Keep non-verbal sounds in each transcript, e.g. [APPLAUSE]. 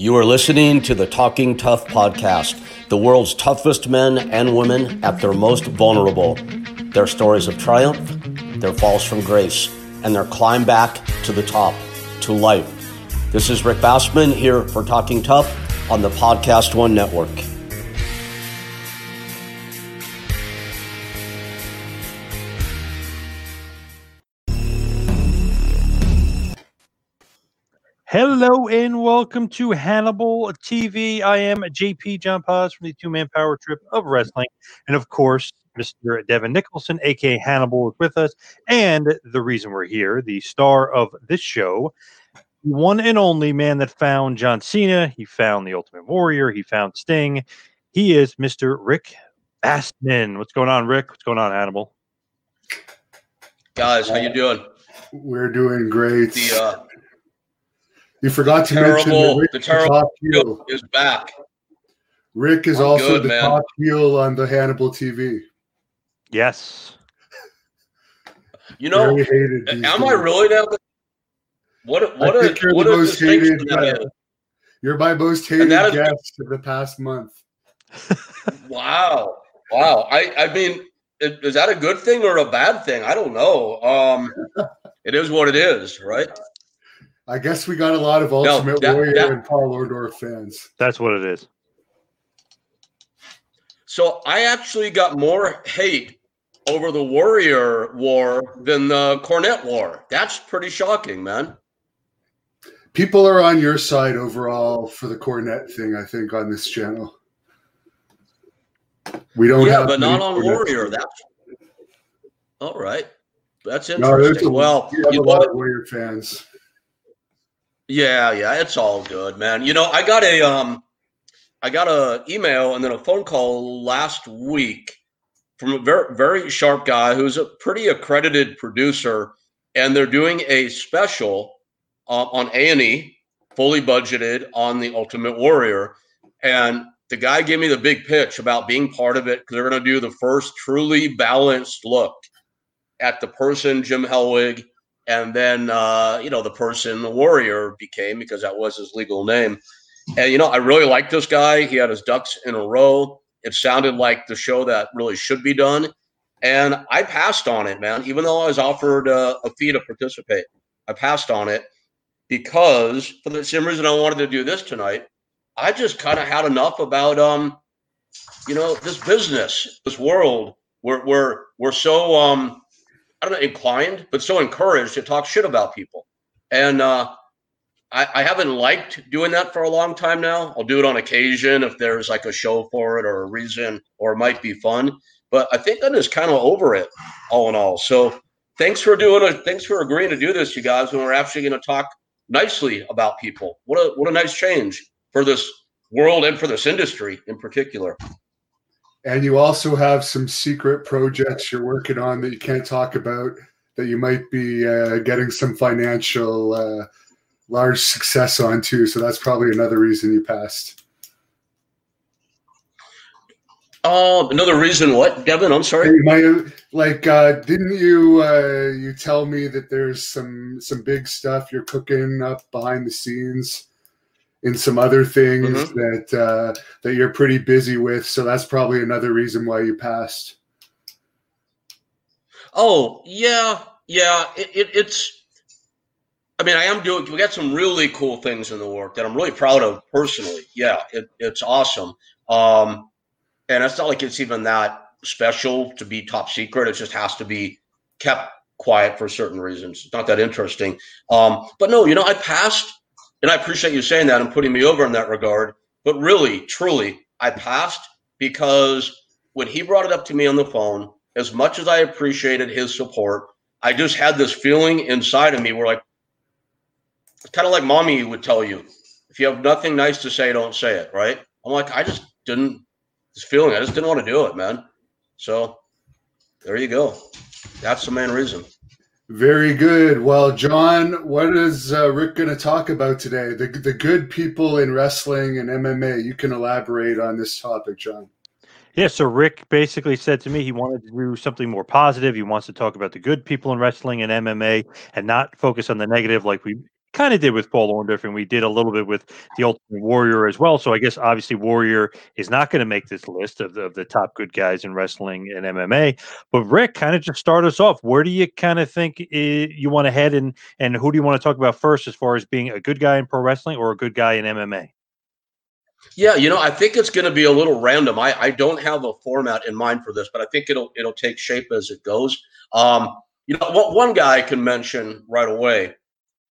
You are listening to the Talking Tough podcast, the world's toughest men and women at their most vulnerable. Their stories of triumph, their falls from grace, and their climb back to the top, to life. This is Rick Bassman here for Talking Tough on the Podcast One Network. Hello and welcome to Hannibal TV. I am JP John Paz from the Two Man Power Trip of Wrestling. And of course, Mr. Devin Nicholson, aka Hannibal, is with us. And the reason we're here, the star of this show, the one and only man that found John Cena, he found the Ultimate Warrior, he found Sting. He is Mr. Rick Bassman. What's going on, Rick? What's going on, Hannibal? Guys, how you doing? We're doing great. The uh, you forgot to terrible, mention that Rick the is terrible top heel. is back. Rick is I'm also good, the man. top heel on the Hannibal TV. Yes. You know, Very hated. am I really now? What what I a think you're what the most hated. uh, you're my most hated that is- guest of the past month. [LAUGHS] Wow, wow. I I mean, is that a good thing or a bad thing? I don't know. Um, [LAUGHS] it is what it is, right? I guess we got a lot of Ultimate that- Warrior that- and Paul Orndorff fans. That's what it is. So I actually got more hate over the Warrior War than the Cornette War. That's pretty shocking, man. People are on your side overall for the Cornette thing. I think on this channel. We don't yeah, have but not on Cornette Warrior. fans. That's all right. That's No, interesting. a, well, you have you a lot of Warrior fans. Yeah, yeah, it's all good, man. You know, I got a um I got a email and then a phone call last week from a very very sharp guy who's a pretty accredited producer and they're doing a special uh, on A&E fully budgeted on the Ultimate Warrior and the guy gave me the big pitch about being part of it because they're going to do the first truly balanced look at the person Jim Hellwig and then uh, you know the person the warrior became because that was his legal name. And you know i really liked this guy. He had his ducks in a row. It sounded like the show that really should be done. And i passed on it man even though i was offered a fee to participate. I passed on it because for the same reason i wanted to do this tonight i just kind of had enough about um you know this business this world. We're we're we're so um I don't know, inclined, but so encouraged to talk shit about people. And uh, I, I haven't liked doing that for a long time now. I'll do it on occasion if there's like a show for it or a reason or it might be fun. But I think I'm just kind of over it all in all. So thanks for doing it. Thanks for agreeing to do this, you guys, when we're actually going to talk nicely about people. What a what a nice change for this world and for this industry in particular. And you also have some secret projects you're working on that you can't talk about that you might be uh, getting some financial uh, large success on too. So that's probably another reason you passed. Oh, another reason what, Devin? I'm sorry. My, like, uh, didn't you uh, you tell me that there's some some big stuff you're cooking up behind the scenes in some other things Mhm. that uh, that you're pretty busy with? So that's probably another reason why you passed. Oh yeah, yeah. It, it, it's. I mean, I am doing. We got some really cool things in the work that I'm really proud of personally. Yeah, it, it's awesome. Um, and it's not like it's even that special to be top secret. It just has to be kept quiet for certain reasons. It's not that interesting. Um, but no, you know, I passed, and I appreciate you saying that and putting me over in that regard. But really, truly, I passed because when he brought it up to me on the phone, as much as I appreciated his support, I just had this feeling inside of me where like it's kind of like mommy would tell you, if you have nothing nice to say, don't say it, right? I'm like, I just didn't this feeling, I just didn't want to do it, man. So there you go. That's the main reason. Very good. Well, John, what is uh, Rick going to talk about today? The the good people in wrestling and MMA. You can elaborate on this topic, John. Yeah, so Rick basically said to me he wanted to do something more positive. He wants to talk about the good people in wrestling and MMA and not focus on the negative like we kind of did with Paul Orndorff, and we did a little bit with the Ultimate Warrior as well. So I guess obviously Warrior is not going to make this list of the, of the top good guys in wrestling and MMA. But Rick, kind of just start us off. Where do you kind of think eh, you want to head, and and who do you want to talk about first, as far as being a good guy in pro wrestling or a good guy in MMA? Yeah, you know, I think it's going to be a little random. I, I don't have a format in mind for this, but I think it'll it'll take shape as it goes. Um, you know, one guy I can mention right away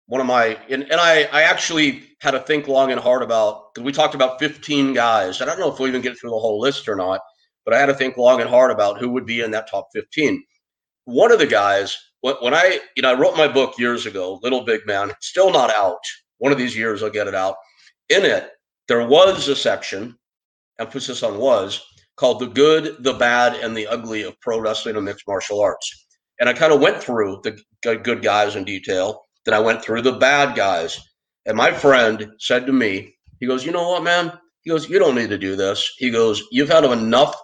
one of my and, and I I actually had to think long and hard about because we talked about 15 guys. I don't know if we'll even get through the whole list or not, but I had to think long and hard about who would be in that top 15. One of the guys, when, when I you know I wrote my book years ago, Little Big Man, still not out. One of these years I'll get it out. In it, there was a section, emphasis on was, called The Good, the Bad, and the Ugly of Pro Wrestling and Mixed Martial Arts. And I kind of went through the good guys in detail then I went through the bad guys. And my friend said to me, he goes, You know what, man? He goes, You don't need to do this. He goes, You've had enough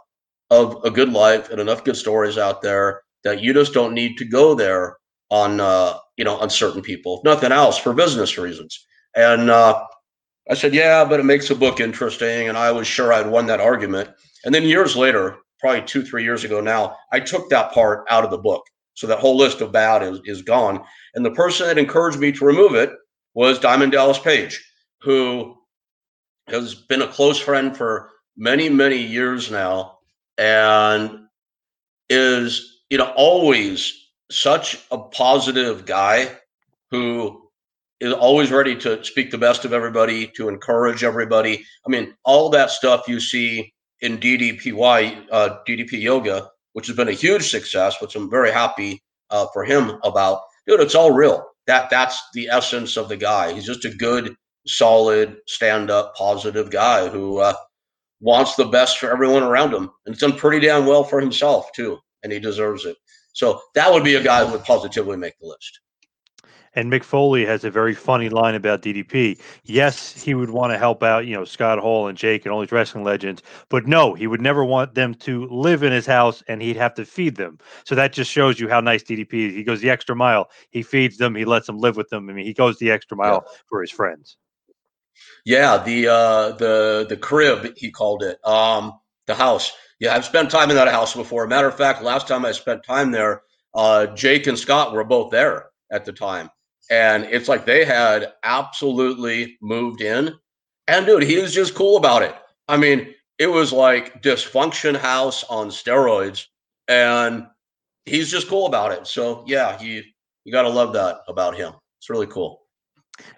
of a good life and enough good stories out there that you just don't need to go there on, uh, you know, on certain people, nothing else for business reasons. And uh, I said, Yeah, but it makes the book interesting. And I was sure I'd won that argument. And then years later, probably two, three years ago now, I took that part out of the book. So that whole list of bad is, is gone. And the person that encouraged me to remove it was Diamond Dallas Page, who has been a close friend for many, many years now and is, you know, always such a positive guy who is always ready to speak the best of everybody, to encourage everybody. I mean, all that stuff you see in DDPY, uh, DDP Yoga, which has been a huge success, which I'm very happy uh, for him about dude, it's all real. That that's the essence of the guy. He's just a good, solid, stand up, positive guy who uh, wants the best for everyone around him, and it's done pretty damn well for himself too, and he deserves it. So that would be a guy who would positively make the list. And Mick Foley has a very funny line about DDP. Yes, he would want to help out, you know, Scott Hall and Jake and all these wrestling legends, but no, he would never want them to live in his house and he'd have to feed them. So that just shows you how nice DDP is. He goes the extra mile. He feeds them. He lets them live with them. I mean, he goes the extra mile yeah. for his friends. Yeah, the uh the the crib he called it. Um the house. Yeah, I've spent time in that house before. Matter of fact, last time I spent time there, uh Jake and Scott were both there at the time and it's like they had absolutely moved in. And dude, he was just cool about it. I mean, it was like dysfunction house on steroids, and he's just cool about it. So yeah, you you gotta love that about him. It's really cool.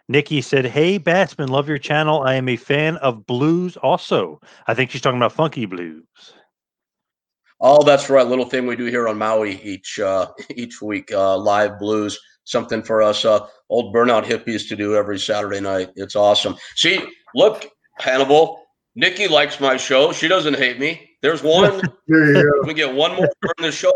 Nikki said, Hey Bassman, love your channel. I am a fan of blues also. I think she's talking about funky blues. Oh, that's right. Little thing we do here on Maui each uh [LAUGHS] each week, uh live blues something for us uh, old burnout hippies to do every Saturday night. It's awesome. See, look, Hannibal, Nikki likes my show. She doesn't hate me. There's [LAUGHS] one. there we get one more in the show.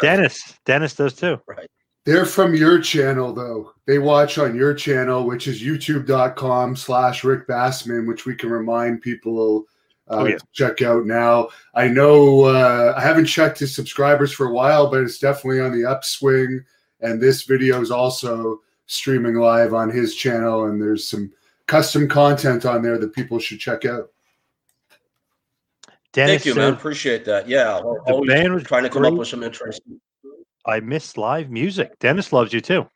Dennis, Dennis does too. Right. They're from your channel though. They watch on your channel, which is youtube.com slash Rick Bassman, which we can remind people uh, oh, yeah. to check out now. I know uh, I haven't checked his subscribers for a while, but it's definitely on the upswing. And this video is also streaming live on his channel, and there's some custom content on there that people should check out. Dennis Thank you, man. Appreciate that. Yeah, the band was trying to come great. up with some interesting. I miss live music. Dennis loves you too.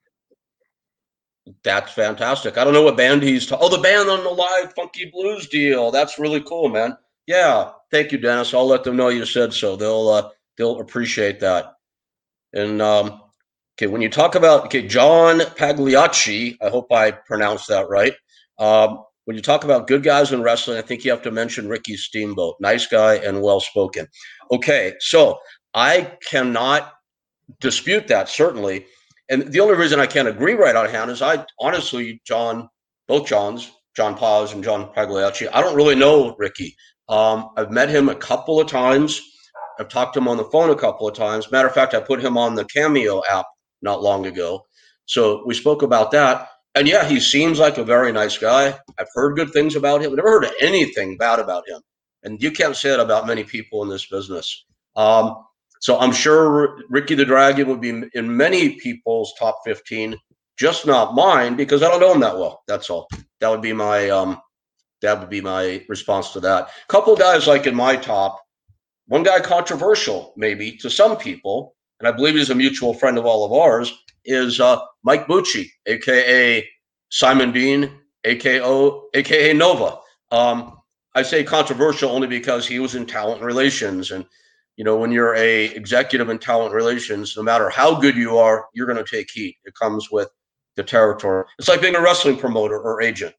That's fantastic. I don't know what band he's. Ta- oh, the band on the live funky blues deal. That's really cool, man. Yeah, thank you, Dennis. I'll let them know you said so. They'll uh, they'll appreciate that. And um, Okay, when you talk about okay, John Pagliacci, I hope I pronounced that right. Um, when you talk about good guys in wrestling, I think you have to mention Ricky Steamboat. Nice guy and well spoken. Okay, so I cannot dispute that certainly, and the only reason I can't agree right on hand is I honestly, John, both Johns, John Paz and John Pagliacci, I don't really know Ricky. Um, I've met him a couple of times. I've talked to him on the phone a couple of times. Matter of fact, I put him on the Cameo app not long ago. So we spoke about that. And yeah, he seems like a very nice guy. I've heard good things about him. I've never heard anything bad about him. And you can't say that about many people in this business. Um, so I'm sure Ricky the Dragon would be in many people's top 15. just not mine because I don't know him that well. That's all. That would be my um, that would be my response to that. Couple guys like in my top, one guy controversial maybe to some people, and I believe he's a mutual friend of all of ours, is uh, Mike Bucci, aka Simon Dean, aka aka Nova. Um, I say controversial only because he was in talent relations, and you know when you're a executive in talent relations, no matter how good you are, you're going to take heat. It comes with the territory. It's like being a wrestling promoter or agent.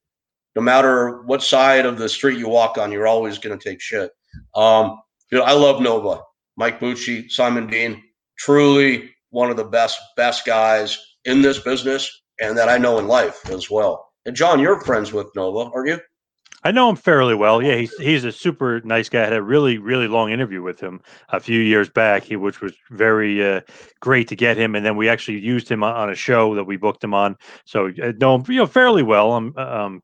No matter what side of the street you walk on, you're always going to take shit. Um, you know, I love Nova, Mike Bucci, Simon Dean, truly one of the best best guys in this business and that I know in life as well. And John, you're friends with Nova, aren't you? I know him fairly well. Yeah, he's he's a super nice guy. I had a really really long interview with him a few years back, he, which was very uh, great to get him. And then we actually used him on a show that we booked him on. So I know him you know fairly well. Um, um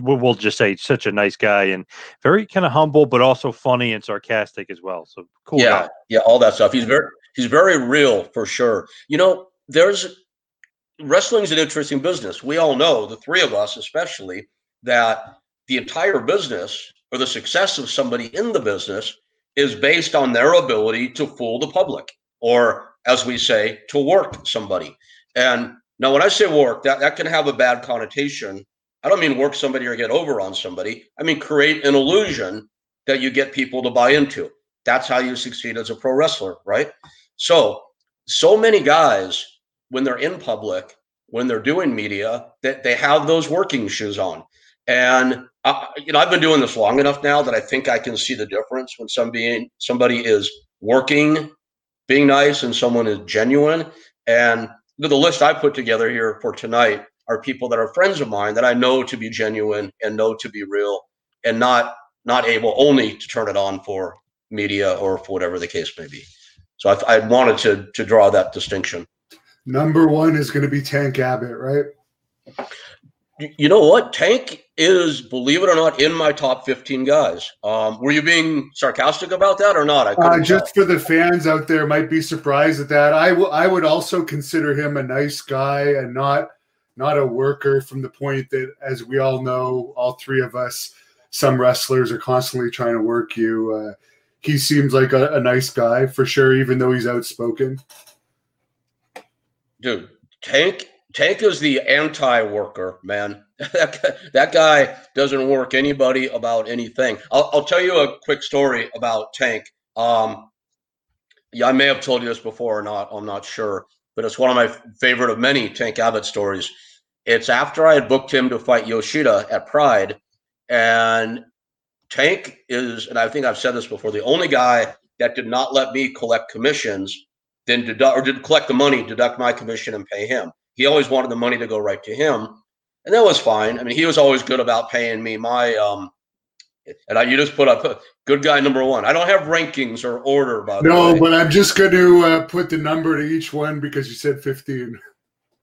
we'll just say such a nice guy and very kind of humble, but also funny and sarcastic as well. So cool. Yeah, guy. yeah, all that stuff. He's very he's very real for sure. You know, there's wrestling's an interesting business. We all know, the three of us especially, that the entire business or the success of somebody in the business is based on their ability to fool the public or as we say to work somebody. And now when i say work that, that can have a bad connotation. I don't mean work somebody or get over on somebody. I mean create an illusion that you get people to buy into. That's how you succeed as a pro wrestler right so so many guys when they're in public when they're doing media that they have those working shoes on and uh, you know, I've been doing this long enough now that I think I can see the difference when somebody somebody is working, being nice, and someone is genuine. And the list I put together here for tonight are people that are friends of mine that I know to be genuine and know to be real, and not not able only to turn it on for media or for whatever the case may be. So I, I wanted to to draw that distinction. Number one is going to be Tank Abbott, right? You know what? Tank is, believe it or not, in my top 15 guys. Um, were you being sarcastic about that or not? Uh, just for the fans out there, might be surprised at that. I, w- I would also consider him a nice guy and not not a worker. From the point that, as we all know, all three of us, some wrestlers are constantly trying to work you. Uh, he seems like a, a nice guy for sure, even though he's outspoken. Dude, Tank Tank is the anti-worker, man. [LAUGHS] that, guy doesn't work anybody about anything. I'll, I'll, tell you a quick story about Tank. Um, yeah, I may have told you this before or not. I'm not sure, but it's one of my favorite of many Tank Abbott stories. It's after I had booked him to fight Yoshida at Pride, and Tank is, and I think I've said this before, the only guy that did not let me collect commissions, then deduct or did collect the money, deduct my commission, and pay him. He always wanted the money to go right to him, and that was fine. I mean, he was always good about paying me my um. And I, you just put up good guy number one. I don't have rankings or order, by the no, way. but I'm just going to uh, put the number to each one because you said 15.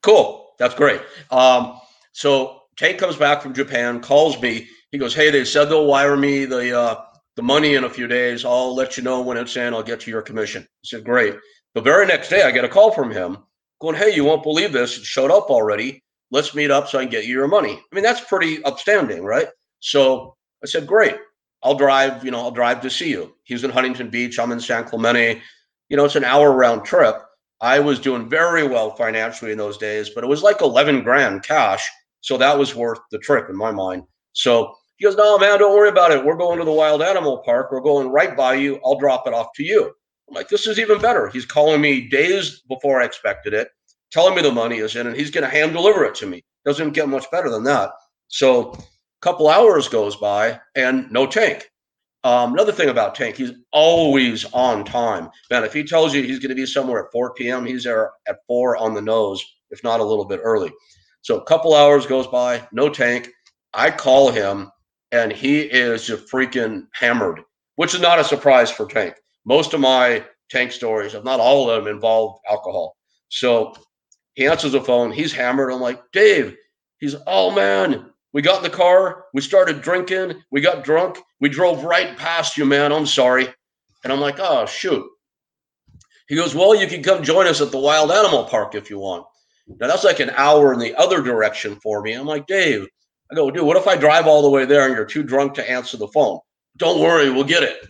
Cool, that's great. Um, so Tank comes back from Japan, calls me. He goes, "Hey, they said they'll wire me the uh, the money in a few days. I'll let you know when it's in. I'll get you your commission." I said, "Great." The very next day, I get a call from him going, Hey, you won't believe this. It showed up already. Let's meet up so I can get you your money. I mean, that's pretty upstanding, right? So I said, Great. I'll drive, you know, I'll drive to see you. He's in Huntington Beach. I'm in San Clemente. You know, it's an hour round trip. I was doing very well financially in those days, but it was like 11 grand cash. So that was worth the trip in my mind. So he goes, No, man, don't worry about it. We're going to the wild animal park. We're going right by you. I'll drop it off to you. I'm like, this is even better. He's calling me days before I expected it, telling me the money is in, and he's going to hand deliver it to me. Doesn't get much better than that. So a couple hours goes by and no tank. Um, another thing about Tank, he's always on time. Man, if he tells you he's going to be somewhere at 4 p.m., he's there at 4 on the nose, if not a little bit early. So a couple hours goes by, no Tank. I call him, and he is just freaking hammered, which is not a surprise for Tank most of my tank stories, if not all of them, involve alcohol. So he answers the phone. He's hammered. I'm like, Dave. He's, oh man, we got in the car. We started drinking. We got drunk. We drove right past you, man. I'm sorry. And I'm like, oh, shoot. He goes, well, you can come join us at the wild animal park if you want. Now that's like an hour in the other direction for me. I'm like, Dave, I go, dude, what if I drive all the way there and you're too drunk to answer the phone? Don't worry, we'll get it.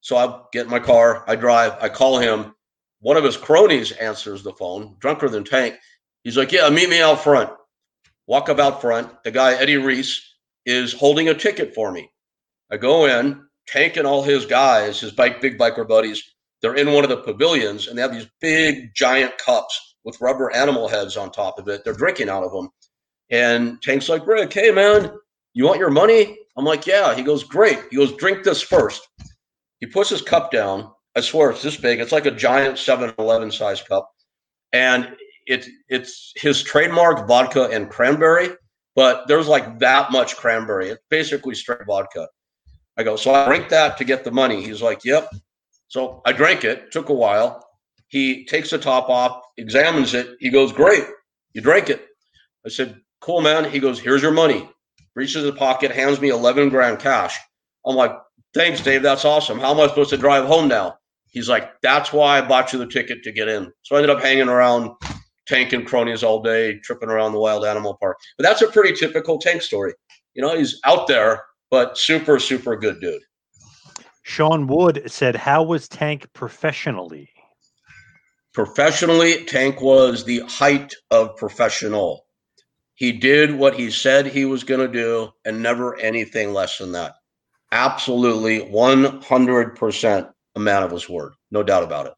So I get in my car, I drive, I call him. One of his cronies answers the phone, drunker than Tank. He's like, Yeah, meet me out front. Walk up out front. The guy, Eddie Reese, is holding a ticket for me. I go in, Tank and all his guys, his bike, big biker buddies, they're in one of the pavilions and they have these big giant cups with rubber animal heads on top of it. They're drinking out of them. And Tank's like, Rick, hey man, you want your money? I'm like, yeah. He goes, great. He goes, drink this first. He puts his cup down. I swear it's this big. It's like a giant 7-Eleven size cup. And it's it's his trademark vodka and cranberry, but there's like that much cranberry. It's basically straight vodka. I go, so I drink that to get the money. He's like, yep. So I drank it. Took a while. He takes the top off, examines it. He goes, great. You drank it. I said, cool, man. He goes, here's your money. Reaches the pocket, hands me 11 grand cash. I'm like, thanks, Dave. That's awesome. How am I supposed to drive home now? He's like, that's why I bought you the ticket to get in. So I ended up hanging around Tank and cronies all day, tripping around the wild animal park. But that's a pretty typical Tank story. You know, he's out there, but super, super good dude. Sean Wood said, How was Tank professionally? Professionally, Tank was the height of professional. He did what he said he was going to do and never anything less than that. Absolutely 100% a man of his word. No doubt about it.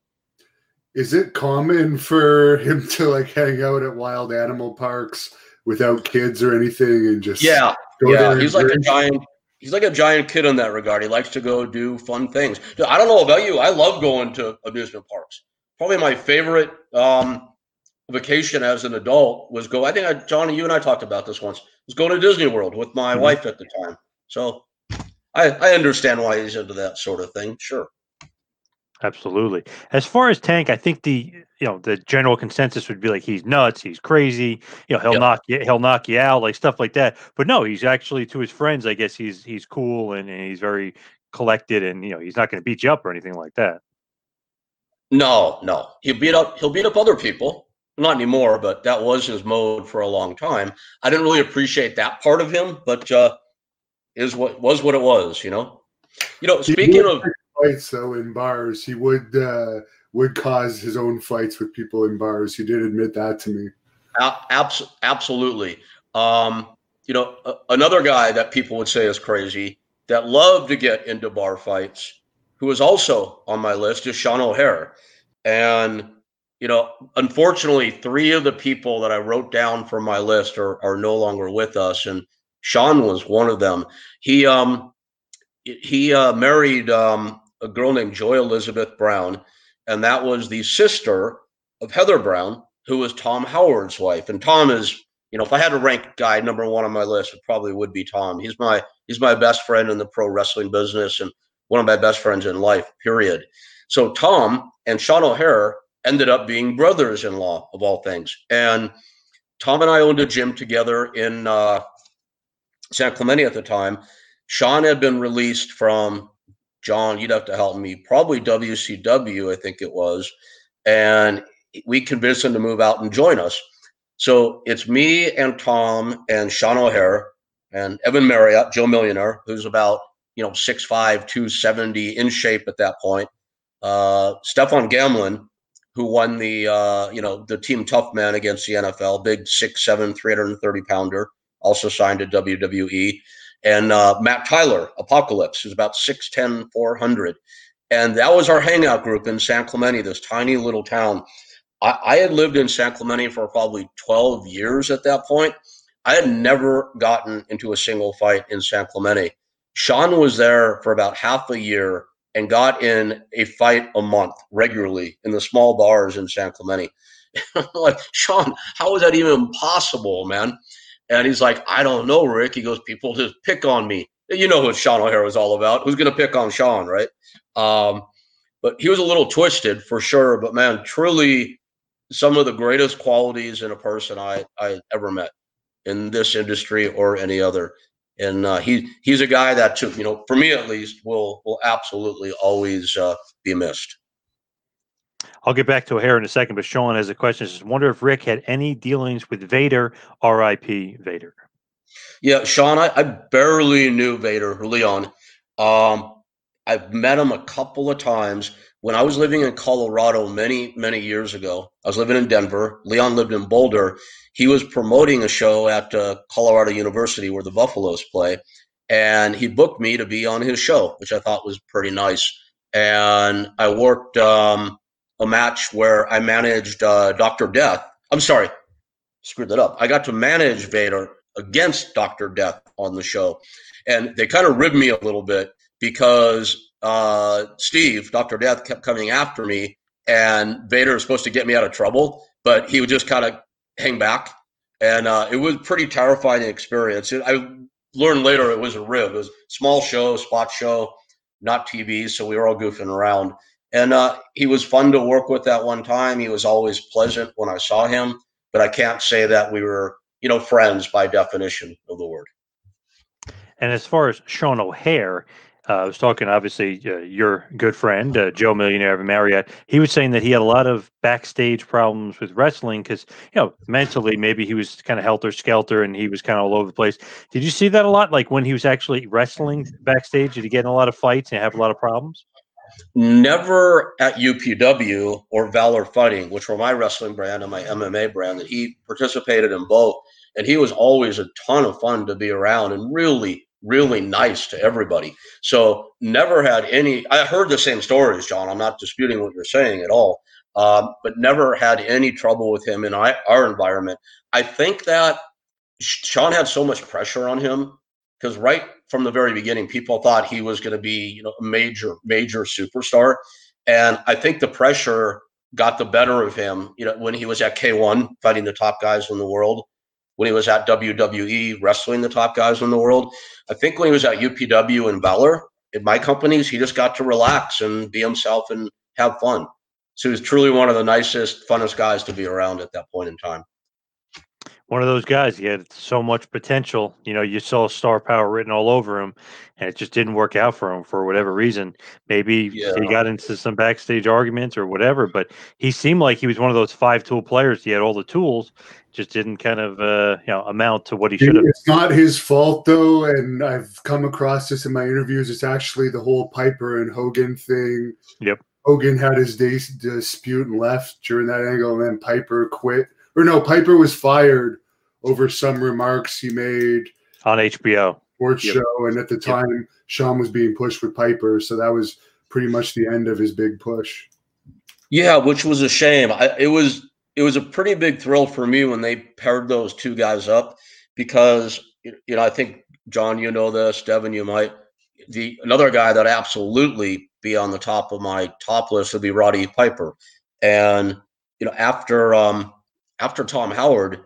Is it common for him to like hang out at wild animal parks without kids or anything and just Yeah. Yeah, he's like a giant he's like a giant kid in that regard. He likes to go do fun things. I don't know about you. I love going to amusement parks. Probably my favorite um, vacation as an adult was go. I think I, Johnny, you and I talked about this once. Was going to Disney World with my mm-hmm. wife at the time. So I, I understand why he's into that sort of thing. Sure. Absolutely. As far as Tank, I think the you know the general consensus would be like he's nuts, he's crazy. You know he'll yep. knock you, he'll knock you out, like stuff like that. But no, he's actually to his friends. I guess he's he's cool and, and he's very collected, and you know he's not going to beat you up or anything like that. No, no, he'll beat up he'll beat up other people not anymore, but that was his mode for a long time. I didn't really appreciate that part of him, but uh, is what was what it was, you know. You know, speaking of fights though in bars, he would uh, would cause his own fights with people in bars. He did admit that to me. Abs- absolutely. Um, you know, another guy that people would say is crazy that loved to get into bar fights, who was also on my list, is Sean O'Haire, and you know, unfortunately, three of the people that I wrote down for my list are are no longer with us, and Sean was one of them. He um he uh, married um, a girl named Joy Elizabeth Brown, and that was the sister of Heather Brown, who was Tom Howard's wife. And Tom is, you know, if I had to rank guy number one on my list, it probably would be Tom. He's my he's my best friend in the pro wrestling business and one of my best friends in life. Period. So Tom and Sean O'Haire ended up being brothers in law, of all things. And Tom and I owned a gym together in uh, San Clemente at the time. Sean had been released from John, you'd have to help me, probably WCW, I think it was. And we convinced him to move out and join us. So it's me and Tom and Sean O'Haire and Evan Marriott, Joe Millionaire, who's about, you know, 6'5, 270 in shape at that point. Uh, Stefan Gamlin, who won the uh, you know the team tough man against the NFL, big six seven, 330 pounder, also signed to WWE, and uh, Matt Tyler, Apocalypse, who's about 6'10, 400. And that was our hangout group in San Clemente, this tiny little town. I, I had lived in San Clemente for probably 12 years at that point. I had never gotten into a single fight in San Clemente. Sean was there for about half a year and got in a fight a month regularly in the small bars in San Clemente. [LAUGHS] like, Sean, how is that even possible, man? And he's like, I don't know, Rick. He goes, people just pick on me. You know what Sean O'Haire was all about. Who's going to pick on Sean, right? Um, but he was a little twisted for sure. But man, truly some of the greatest qualities in a person I, I ever met in this industry or any other and uh, he he's a guy that you know, for me at least, will will absolutely always uh, be missed. I'll get back to O'Haire in a second, but Sean has a question. Says, wonder if Rick had any dealings with Vader, R.I.P. Vader. Yeah, Sean, I, I barely knew Vader Leon. Um, I've met him a couple of times when I was living in Colorado many, many years ago. I was living in Denver. Leon lived in Boulder. He was promoting a show at uh, Colorado University where the Buffaloes play, and he booked me to be on his show, which I thought was pretty nice. And I worked um, a match where I managed uh, Doctor Death. I'm sorry, screwed that up. I got to manage Vader against Doctor Death on the show, and they kind of ribbed me a little bit because uh, Steve, Doctor Death, kept coming after me, and Vader was supposed to get me out of trouble, but he would just kind of hang back, and uh, it was pretty terrifying experience. I learned later it was a rib. It was small show, spot show, not TV, so we were all goofing around. And uh, he was fun to work with that one time. He was always pleasant when I saw him, but I can't say that we were, you know, friends by definition of the word. And as far as Sean O'Haire, uh, I was talking, obviously, uh, your good friend, uh, Joe Millionaire of Marriott. He was saying that he had a lot of backstage problems with wrestling because, you know, mentally, maybe he was kind of helter skelter and he was kind of all over the place. Did you see that a lot? Like when he was actually wrestling backstage, did he get in a lot of fights and have a lot of problems? Never at UPW or Valor Fighting, which were my wrestling brand and my MMA brand, that he participated in both. And he was always a ton of fun to be around and really really nice to everybody. So never had any. I heard the same stories, John. I'm not disputing what you're saying at all, um, but never had any trouble with him in our, our environment. I think that Sean had so much pressure on him because right from the very beginning, people thought he was going to be, you know, a major, major superstar, and I think the pressure got the better of him. You know, when he was at K1 fighting the top guys in the world when he was at WWE wrestling the top guys in the world. I think when he was at UPW and Valor in my companies, he just got to relax and be himself and have fun. So he was truly one of the nicest, funnest guys to be around at that point in time. One of those guys, he had so much potential. You know, you saw star power written all over him, and it just didn't work out for him for whatever reason. Maybe yeah. he got into some backstage arguments or whatever, but he seemed like he was one of those five tool players. He had all the tools, just didn't kind of uh, you know amount to what he should have. It's not his fault though, and I've come across this in my interviews. It's actually the whole Piper and Hogan thing. Yep. Hogan had his dispute and left during that angle, and then Piper quit. Or no, Piper was fired over some remarks he made on HBO sports yep. show, and at the time yep. Sean was being pushed with Piper, so that was pretty much the end of his big push. Yeah, which was a shame. I, it was it was a pretty big thrill for me when they paired those two guys up because you know I think John, you know this, Devin, you might. The another guy that absolutely be on the top of my top list would be Roddy Piper, and you know after um after Tom Howard,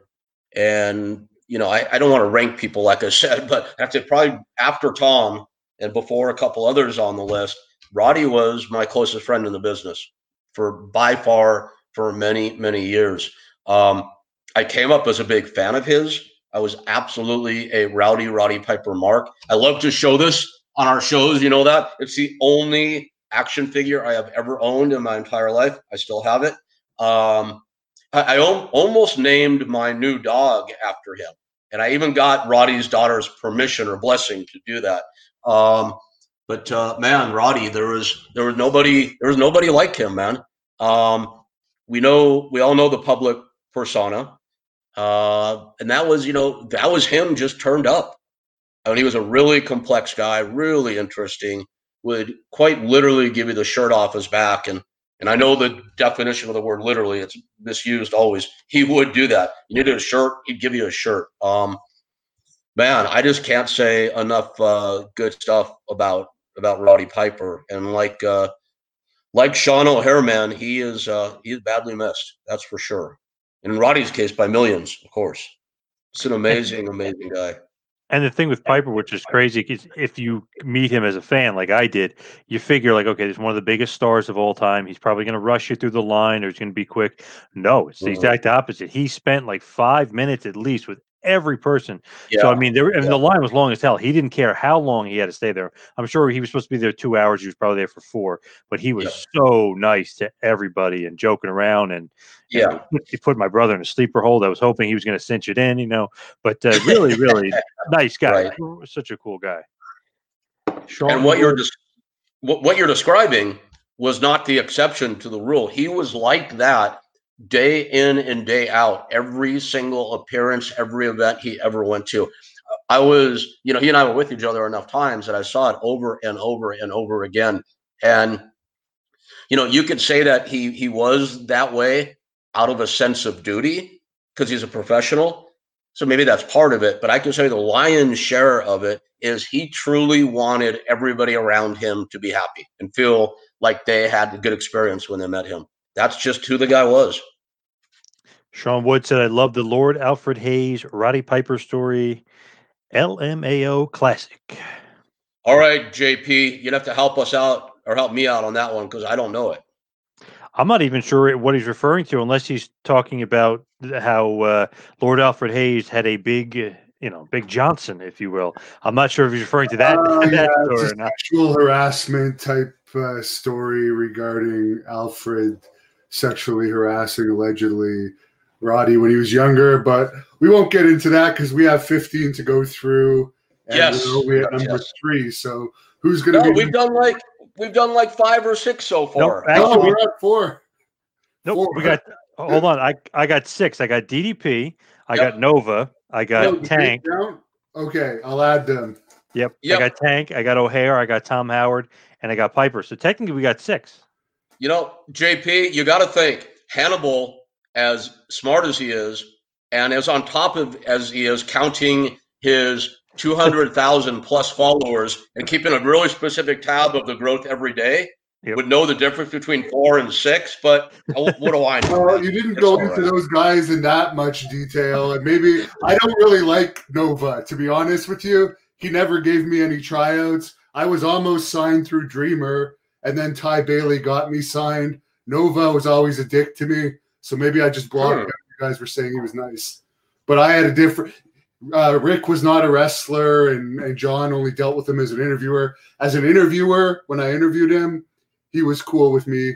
and you know I, I don't want to rank people like I [LAUGHS] said, but after probably after Tom and before a couple others on the list, Roddy was my closest friend in the business for by far for many, many years. Um, I came up as a big fan of his. I was absolutely a rowdy Roddy Piper mark. I love to show this on our shows. You know that it's the only action figure I have ever owned in my entire life. I still have it. Um, I, I almost named my new dog after him, and I even got Roddy's daughter's permission or blessing to do that. Um, but uh, man, Roddy, there was there was nobody there was nobody like him, man. Um, we know we all know the public persona, uh, and that was you know that was him just turned up. I mean, he was a really complex guy, really interesting. Would quite literally give you the shirt off his back, and and I know the definition of the word literally; it's misused always. He would do that. You needed a shirt, he'd give you a shirt. Um, man, I just can't say enough uh, good stuff about about Roddy Piper, and like uh, like Sean O'Haire, man, he is uh, he is badly missed. That's for sure. In Roddy's case, by millions, of course. It's an amazing, amazing guy. And the thing with Piper, which is crazy, is if you meet him as a fan, like I did, you figure like, okay, he's one of the biggest stars of all time. He's probably going to rush you through the line, or he's going to be quick. No, it's the mm-hmm. exact opposite. He spent like five minutes at least with every person. Yeah. So I mean, there and the line was long as hell. He didn't care how long he had to stay there. I'm sure he was supposed to be there two hours. He was probably there for four, but he was so nice to everybody and joking around and and yeah. he put my brother in a sleeper hold. I was hoping he was going to cinch it in, you know. But uh, really, really [LAUGHS] nice guy. Right. Such a cool guy. Sean And what you're des- what, what you're describing was not the exception to the rule. He was like that day in and day out. Every single appearance, every event he ever went to. I was, you know, he and I were with each other enough times that I saw it over and over and over again. And you know, you could say that he he was that way out of a sense of duty because he's a professional. So maybe that's part of it. But I can say the lion's share of it is he truly wanted everybody around him to be happy and feel like they had a good experience when they met him. That's just who the guy was. Sean Wood said, I love the Lord Alfred Hayes Roddy Piper story. LMAO classic. All right, JP, you'd have to help us out or help me out on that one because I don't know it. I'm not even sure what he's referring to, unless he's talking about how uh, Lord Alfred Hayes had a big, uh, you know, big Johnson, if you will. I'm not sure if he's referring to that, Oh, [LAUGHS] that yeah, it's a sexual harassment type uh, story regarding Alfred sexually harassing allegedly Roddy when he was younger. But we won't get into that because we have 15 to go through. And Yes. we're only at number yes. three. So who's going to No, be? we've done like we've done like five or six so far. actually, no, we- we're at four. Nope, four. we got. Hold on, I I got six. I got DDP. I Yep. got Nova. I got No, Tank. Okay, I'll add them. Yep. Yep. I got Tank. I got O'Haire. I got Tom Howard, and I got Piper. So technically, we got six. You know, JP, you got to think Hannibal, as smart as he is, and as on top of as he is counting his 200,000 plus followers and keeping a really specific tab of the growth every day, Yep. would know the difference between four and six. But uh, what do I know? Well, you didn't It's go into right. those guys in that much detail, and maybe I don't really like Nova. To be honest with you, he never gave me any tryouts. I was almost signed through Dreamer, and then Ty Bailey got me signed. Nova was always a dick to me, so maybe I just blocked Hmm. You guys were saying he was nice, but I had a different. Uh, Rick was not a wrestler, and, and John only dealt with him as an interviewer. As an interviewer, when I interviewed him, he was cool with me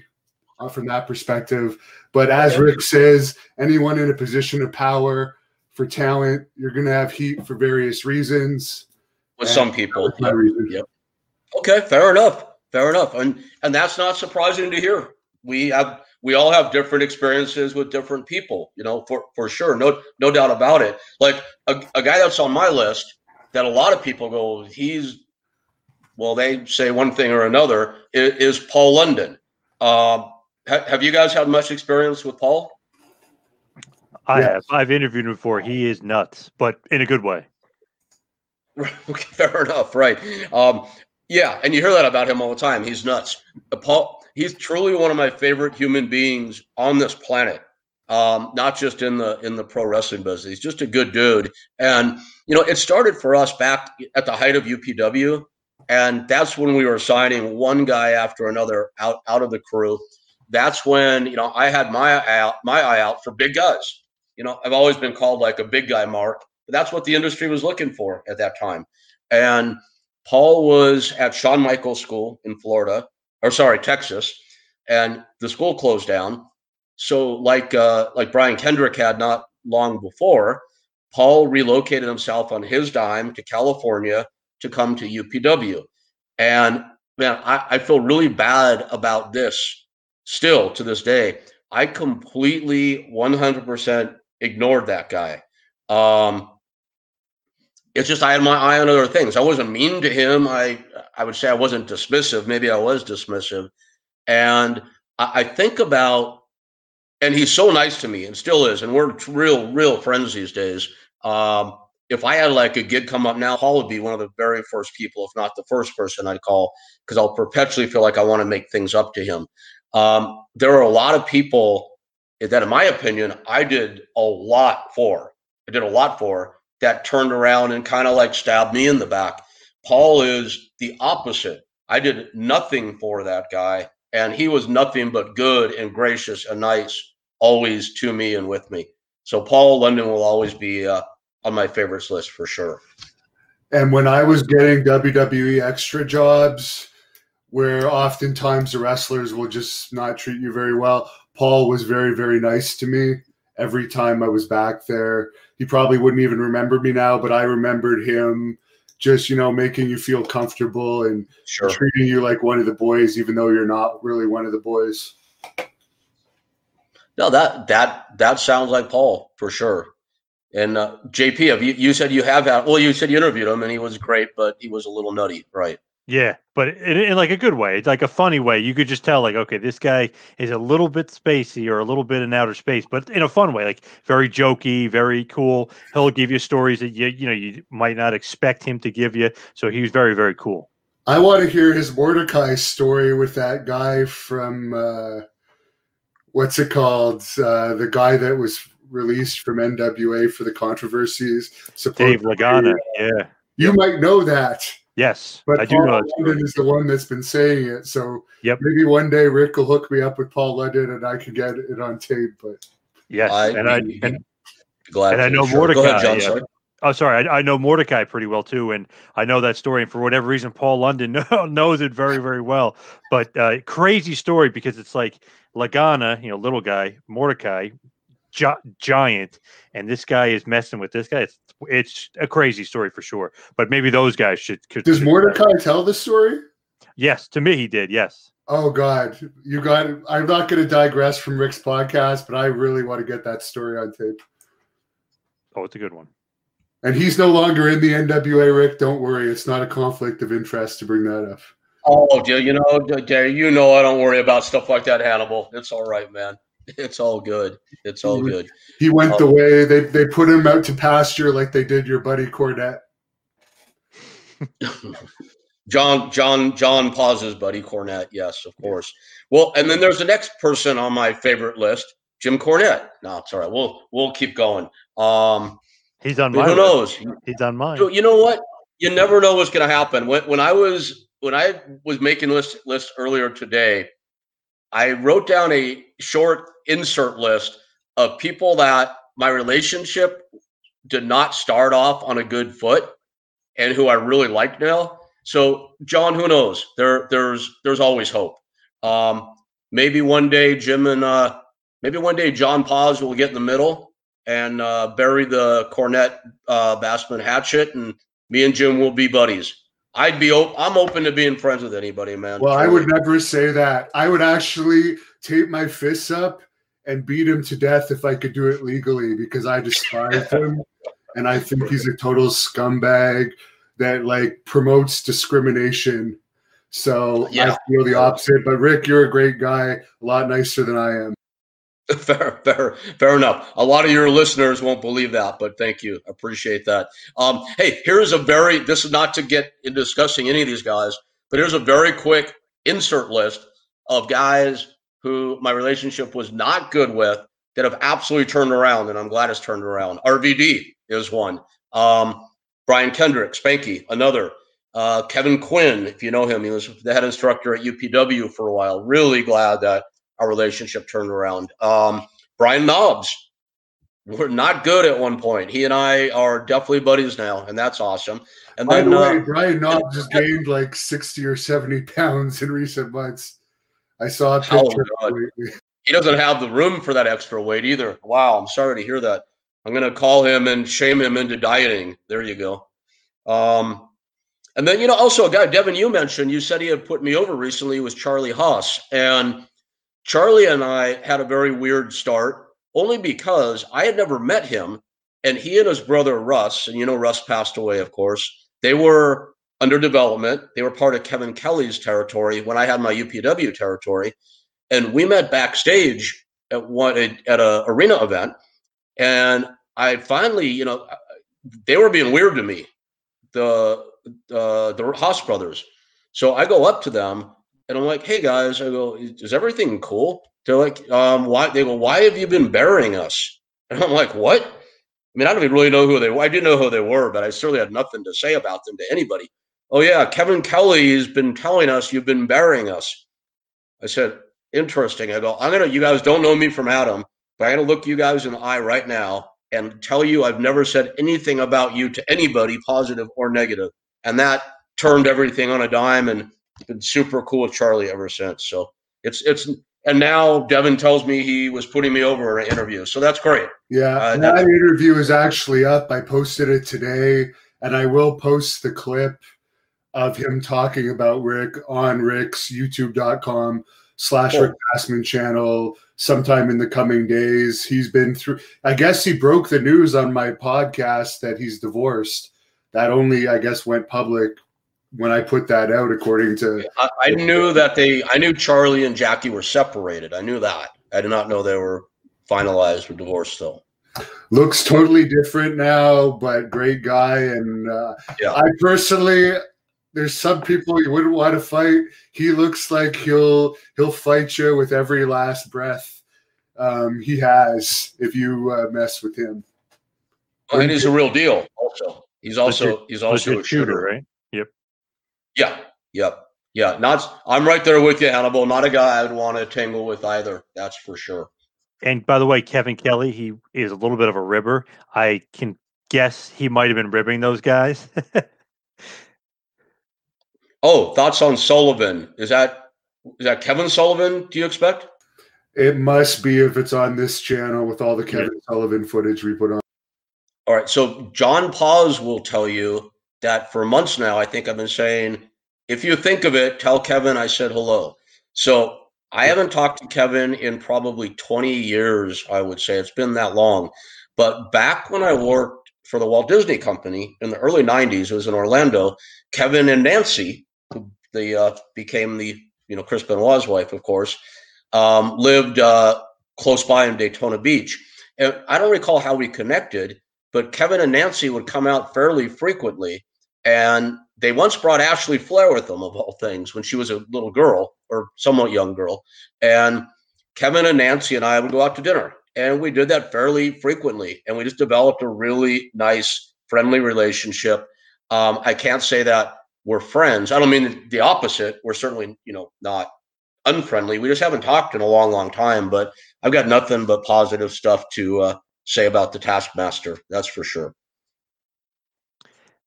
uh, from that perspective. But as Rick says, anyone in a position of power for talent, you're going to have heat for various reasons. With And some people. reason. Yep. Okay, fair enough. Fair enough. And and that's not surprising to hear. We have we all have different experiences with different people, you know, for for sure. No no doubt about it. Like a, a guy that's on my list that a lot of people go, he's well, they say one thing or another, is, is Paul London. Um, ha- have you guys had much experience with Paul? I Yes. have. I've interviewed him before. He is nuts, but in a good way. [LAUGHS] Okay, fair enough, right? Um, yeah, and you hear that about him all the time. He's nuts. Paul, he's truly one of my favorite human beings on this planet. Um, not just in the in the pro wrestling business. He's just a good dude. And you know, it started for us back at the height of UPW, and that's when we were signing one guy after another out out of the crew. That's when you know I had my eye out my eye out for big guys. You know, I've always been called like a big guy, Mark. But that's what the industry was looking for at that time. And Paul was at Shawn Michaels School in Florida, or sorry, Texas, and the school closed down. So, like uh, like Brian Kendrick had not long before, Paul relocated himself on his dime to California to come to UPW. And man, I, I feel really bad about this still to this day. I completely 100% ignored that guy. Um, it's just I had my eye on other things. I wasn't mean to him. I I would say I wasn't dismissive. Maybe I was dismissive. And I, I think about, and he's so nice to me and still is, and we're real, real friends these days. Um, if I had like a gig come up now, Paul would be one of the very first people, if not the first person I'd call, because I'll perpetually feel like I want to make things up to him. Um, there are a lot of people that, in my opinion, I did a lot for. I did a lot for that turned around and kind of like stabbed me in the back. Paul is the opposite. I did nothing for that guy, and he was nothing but good and gracious and nice always to me and with me. So Paul London will always be uh, on my favorites list for sure. And when I was getting WWE extra jobs, where oftentimes the wrestlers will just not treat you very well, Paul was very, very nice to me every time I was back there. He probably wouldn't even remember me now, but I remembered him just, you know, making you feel comfortable and Sure. treating you like one of the boys, even though you're not really one of the boys. No, that that that sounds like Paul for sure. And uh, JP, have you, you said you have had? Well, you said you interviewed him, and he was great, but he was a little nutty, right? Yeah, but in, in like a good way. It's like a funny way. You could just tell, like, okay, this guy is a little bit spacey or a little bit in outer space, but in a fun way. Like very jokey, very cool. He'll give you stories that you you know you might not expect him to give you. So he was very very cool. I want to hear his Mordecai story with that guy from uh, what's it called? Uh, the guy that was released from NWA for the controversies. Dave Lagana. Yeah. You might know that, Yes, but I do Paul know. London is the one that's been saying it. So Yep. maybe one day Rick will hook me up with Paul London and I can get it on tape. But Yes, I- and I and, Glad and I know sure. Go ahead, Mordecai, John. yeah. sorry. Oh, sorry. I, I know Mordecai pretty well too, and I know that story. And for whatever reason, Paul London [LAUGHS] knows it very, very well. But uh, crazy story because it's like Lagana, you know, little guy, Mordecai, gi- giant, and this guy is messing with this guy. It's it's a crazy story for sure. But maybe those guys should. Could, does should- Mordecai tell this story? Yes, to me he did. Yes. Oh God, you got. I'm not going to digress from Rick's podcast, but I really want to get that story on tape. Oh, it's a good one. And he's no longer in the NWA, Rick. Don't worry. It's not a conflict of interest to bring that up. Oh, dear, you know, dear, you know, I don't worry about stuff like that, Hannibal. It's all right, man. It's all good. It's all Mhm. good. He went Oh. the way they, they put him out to pasture like they did your buddy Cornette. [LAUGHS] John, John, John Paz's, buddy Cornette. Yes, of course. Well, and then there's the next person on my favorite list, Jim Cornette. No, it's all right. We'll we'll keep going. Um, He's on who my. list. knows? He's on mine. So you know what? You never know what's going to happen. When when I was when I was making list list earlier today, I wrote down a short insert list of people that my relationship did not start off on a good foot and who I really like now. So John, who knows? There there's there's always hope. Um, maybe one day Jim and uh, maybe one day John Paz will get in the middle and uh, bury the Cornette uh, Bassman hatchet, and me and Jim will be buddies. I'd be op- I'm open to being friends with anybody, man. Well, I would never say that. I would actually tape my fists up and beat him to death if I could do it legally because I despise him and I think he's a total scumbag that like promotes discrimination. So Yeah. I feel the opposite. But Rick, you're a great guy, a lot nicer than I am. [LAUGHS] fair, fair, fair enough. A lot of your listeners won't believe that, but thank you. Appreciate that. Um, hey, here's a very, this is not to get in discussing any of these guys, but here's a very quick insert list of guys who my relationship was not good with that have absolutely turned around, and I'm glad it's turned around. RVD is one. Um, Brian Kendrick, Spanky, another. Uh, Kevin Quinn, if you know him, he was the head instructor at UPW for a while. Really glad that our relationship turned around. Um, Brian Knobbs, we're not good at one point. He and I are definitely buddies now, and that's awesome. And By then, the way, uh, Brian Knobbs just gained like 60 or 70 pounds in recent months. I saw a Oh, picture of God. him lately. he doesn't have the room for that extra weight either. Wow, I'm sorry to hear that. I'm going to call him and shame him into dieting. There you go. Um, and then, you know, also a guy, Devin, you mentioned, you said he had put me over recently was Charlie Haas. And Charlie and I had a very weird start only because I had never met him. And he and his brother Russ, and you know, Russ passed away, of course, they were under development. They were part of Kevin Kelly's territory when I had my UPW territory. And we met backstage at one at a arena event. And I finally, you know, they were being weird to me, the uh, the Haas brothers. So I go up to them and I'm like, "Hey guys," I go, "Is everything cool?" They're like, um, "Why?" They go, "Why have you been burying us?" And I'm like, "What?" I mean, I don't even really know who they were. I didn't know who they were, but I certainly had nothing to say about them to anybody. Oh yeah, Kevin Kelly has been telling us you've been burying us. I said, interesting. I go, I'm gonna. You guys don't know me from Adam, but I'm gonna look you guys in the eye right now, and tell you I've never said anything about you to anybody, positive or negative. And that turned everything on a dime and been super cool with Charlie ever since. So it's it's and now Devin tells me he was putting me over in an interview. So that's great. Yeah, uh, that interview is actually up. I posted it today, and I will post the clip of him talking about Rick on Rick's YouTube.com slash Rick Bassman channel sometime in the coming days. He's been through, I guess he broke the news on my podcast that he's divorced. That only, I guess, went public when I put that out, according to. I, I knew that they, I knew Charlie and Jackie were separated. I knew that. I did not know they were finalized or divorced still. Looks totally different now, but great guy. And uh, yeah. I personally, there's some people you wouldn't want to fight. He looks like he'll he'll fight you with every last breath um, he has if you uh, mess with him. and he's a real deal. Also, he's also he's also a shooter, shooter, right? Yep. Yeah. Yep. Yeah. Not. I'm right there with you, Hannibal. Not a guy I would want to tangle with either. That's for sure. And by the way, Kevin Kelly, he is a little bit of a ribber. I can guess he might have been ribbing those guys. [LAUGHS] Oh, thoughts on Sullivan? Is that is that Kevin Sullivan? Do you expect? It must be if it's on this channel with all the Kevin yeah. Sullivan footage we put on. All right. So John Paz will tell you that for months now, I think I've been saying, if you think of it, tell Kevin I said hello. So I haven't talked to Kevin in probably 20 years, I would say. It's been that long. But back when I worked for the Walt Disney Company in the early 90s, it was in Orlando, Kevin and Nancy the uh, became the you know Chris Benoit's wife, of course, um, lived uh, close by in Daytona Beach. And I don't recall how we connected, but Kevin and Nancy would come out fairly frequently. And they once brought Ashley Flair with them, of all things, when she was a little girl or somewhat young girl. And Kevin and Nancy and I would go out to dinner. And we did that fairly frequently. And we just developed a really nice, friendly relationship. Um, I can't say that we're friends. I don't mean the opposite. We're certainly, you know, not unfriendly. We just haven't talked in a long, long time. But I've got nothing but positive stuff to uh, say about the Taskmaster. That's for sure.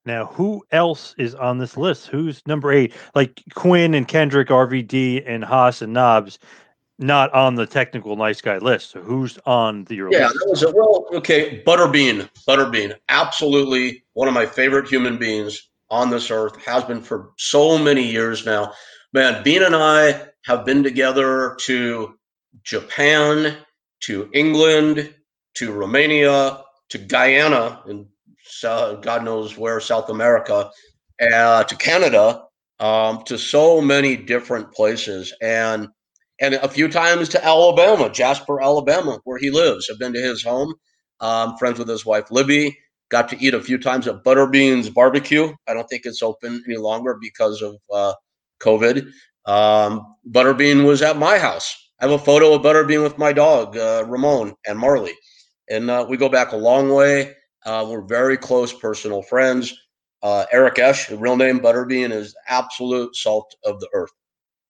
Now, who else is on this list? Who's number eight? Like Quinn and Kendrick, RVD, and Haas and Knobbs, not on the technical nice guy list. So who's on the your yeah, list? that was a, well, okay. Butterbean, Butterbean, absolutely one of my favorite human beings on this earth, has been for so many years now. Man, Bean and I have been together to Japan, to England, to Romania, to Guyana, and God knows where, South America, uh, to Canada, um, to so many different places, and and a few times to Alabama, Jasper, Alabama, where he lives. I've been to his home. Um, friends with his wife Libby. Got to eat a few times at Butterbeans Barbecue. I don't think it's open any longer because of uh, COVID. Um, Butterbean was at my house. I have a photo of Butterbean with my dog, uh, Ramon and Marley. And uh, we go back a long way. Uh, we're very close personal friends. Uh, Eric Esch, the real name Butterbean, is absolute salt of the earth.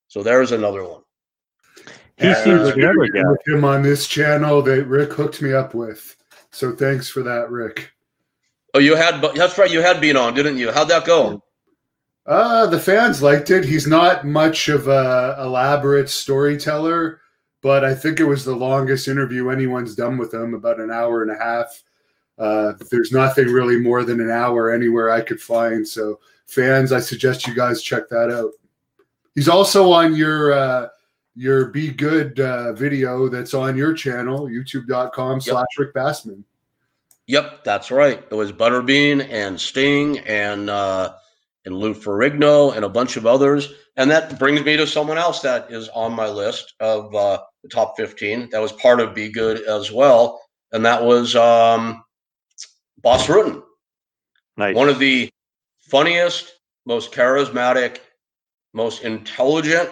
So there's another one. He seems like another. With him on this channel that Rick hooked me up with. So thanks for that, Rick. Oh, you had that's right. You had been on, didn't you? How'd that go? Uh, the fans liked it. He's not much of a elaborate storyteller, but I think it was the longest interview anyone's done with him, about an hour and a half. Uh, there's nothing really more than an hour anywhere I could find. So, fans, I suggest you guys check that out. He's also on your uh, your Be Good uh, video that's on your channel, youtube.com slash Rick Bassman. Yep, that's right. It was Butterbean and Sting and uh, and Lou Ferrigno and a bunch of others. And that brings me to someone else that is on my list of uh, the top 15. That was part of Be Good as well. And that was um, Bas Rutten. Nice. One of the funniest, most charismatic, most intelligent,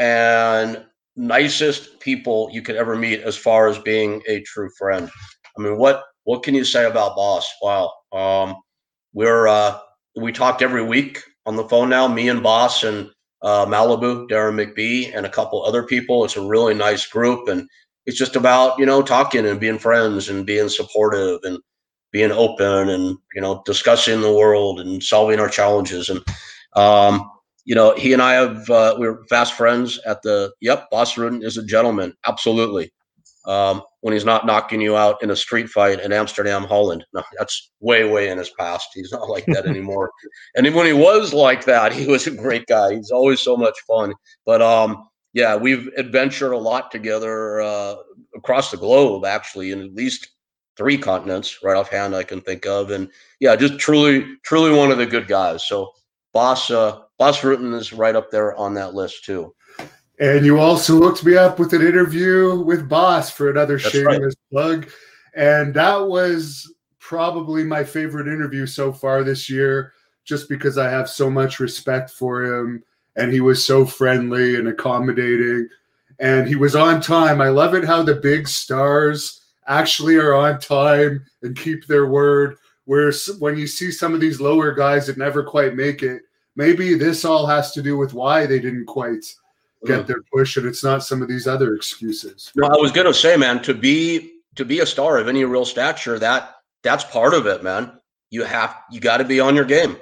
and nicest people you could ever meet as far as being a true friend. I mean, what what can you say about Bas? Wow. Um, we're uh, we talked every week on the phone now. Me and Bas and uh, Malibu, Darren McBee, and a couple other people. It's a really nice group, and it's just about you know talking and being friends and being supportive and being open and you know discussing the world and solving our challenges and um, you know he and I have uh, we are fast friends at the yep Bas Rutten is a gentleman absolutely um, when he's not knocking you out in a street fight in Amsterdam Holland. No that's way way in his past. He's not like that [LAUGHS] anymore. And when he was like that he was a great guy. He's always so much fun. But um yeah, we've adventured a lot together uh, across the globe, actually, in at least three continents, right offhand I can think of, and yeah, just truly, truly one of the good guys. So, Bas, uh, Bas Rutten is right up there on that list too. And you also hooked me up with an interview with Bas for another That's shameless right. plug, and that was probably my favorite interview so far this year, just because I have so much respect for him and he was so friendly and accommodating and he was on time. I love it how the big stars actually are on time and keep their word. Where when you see some of these lower guys that never quite make it, maybe this all has to do with why they didn't quite get their push, and it's not some of these other excuses. No, I was gonna say, man, to be to be a star of any real stature, that that's part of it, man. You have you got to be on your game,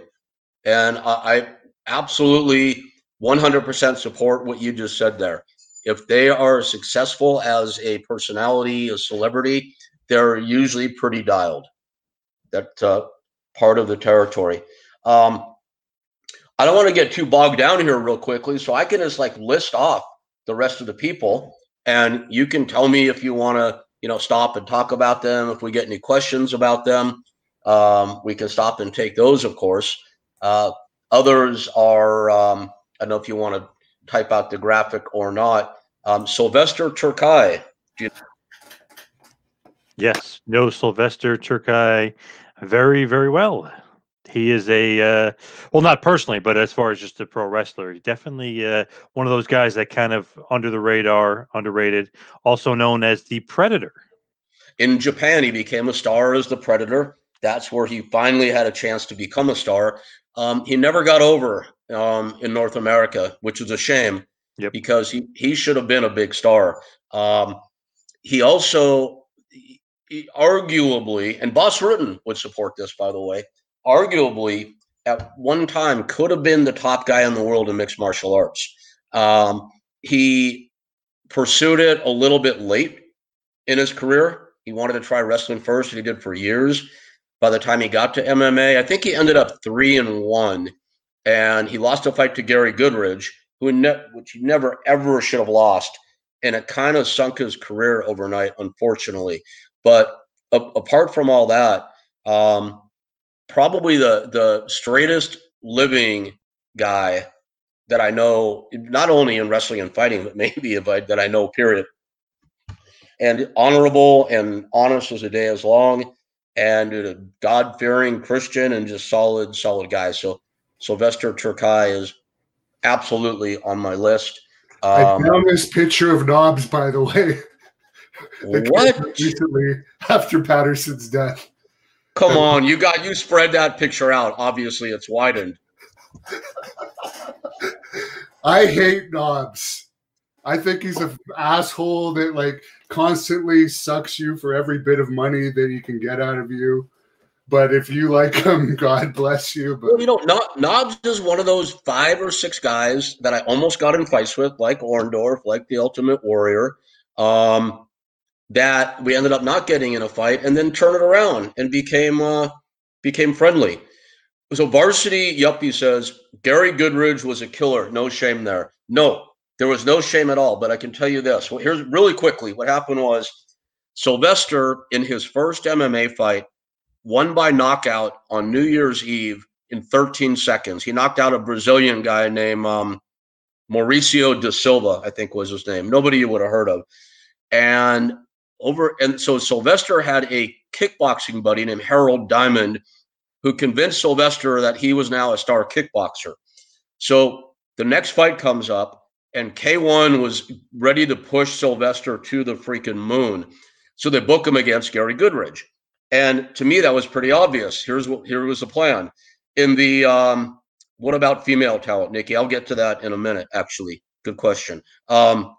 and I, I absolutely 100% support what you just said there. If they are successful as a personality, a celebrity, they're usually pretty dialed. That uh, part of the territory. Um, I don't want to get too bogged down here real quickly, so I can just like list off the rest of the people, and you can tell me if you want to, you know, stop and talk about them. If we get any questions about them, um, we can stop and take those, of course. Uh, others are um, I don't know if you want to type out the graphic or not. Um, Sylvester Terkay. You- yes, no Sylvester Terkay very, very well. He is a uh, well, not personally, but as far as just a pro wrestler, he's definitely uh, one of those guys that kind of under the radar, underrated, also known as the Predator. In Japan, he became a star as the Predator. That's where he finally had a chance to become a star. Um, he never got over um, in North America, which is a shame yep. because he, he should have been a big star. Um, he also, he, arguably, and Bas Rutten would support this, by the way, arguably at one time could have been the top guy in the world in mixed martial arts. Um, he pursued it a little bit late in his career. He wanted to try wrestling first, and he did for years. By the time he got to MMA, I think he ended up three and one and he lost a fight to Gary Goodridge, who ne- which he never ever should have lost, and it kind of sunk his career overnight, unfortunately. But a- apart from all that, um, probably the the straightest living guy that I know, not only in wrestling and fighting, but [LAUGHS] maybe if I, that I know, period. And honorable and honest as a day is long, and a God fearing Christian and just solid, solid guy. So Sylvester Terkay is absolutely on my list. Um, I found this picture of Knobbs, by the way. [LAUGHS] what? Recently, after Patterson's death. Come on, you got you spread that picture out. Obviously, it's widened. I hate Knobbs. I think he's an asshole that like constantly sucks you for every bit of money that he can get out of you. But if you like him, [LAUGHS] God bless you. But well, you know, Knobbs is one of those five or six guys that I almost got in fights with, like Orndorff, like the Ultimate Warrior. Um, that we ended up not getting in a fight, and then turn it around and became uh, became friendly. So varsity yuppie says Gary Goodridge was a killer. No shame there. No, there was no shame at all. But I can tell you this. Well, here's really quickly what happened was Sylvester in his first MMA fight won by knockout on New Year's Eve in 13 seconds. He knocked out a Brazilian guy named um, Mauricio da Silva, I think was his name. Nobody you would have heard of. And over and so Sylvester had a kickboxing buddy named Harold Diamond who convinced Sylvester that he was now a star kickboxer. So the next fight comes up and K1 was ready to push Sylvester to the freaking moon. So they book him against Gary Goodridge. And to me, that was pretty obvious. Here's what here was the plan. In the um, what about female talent, Nikki? I'll get to that in a minute. Actually, good question. Um,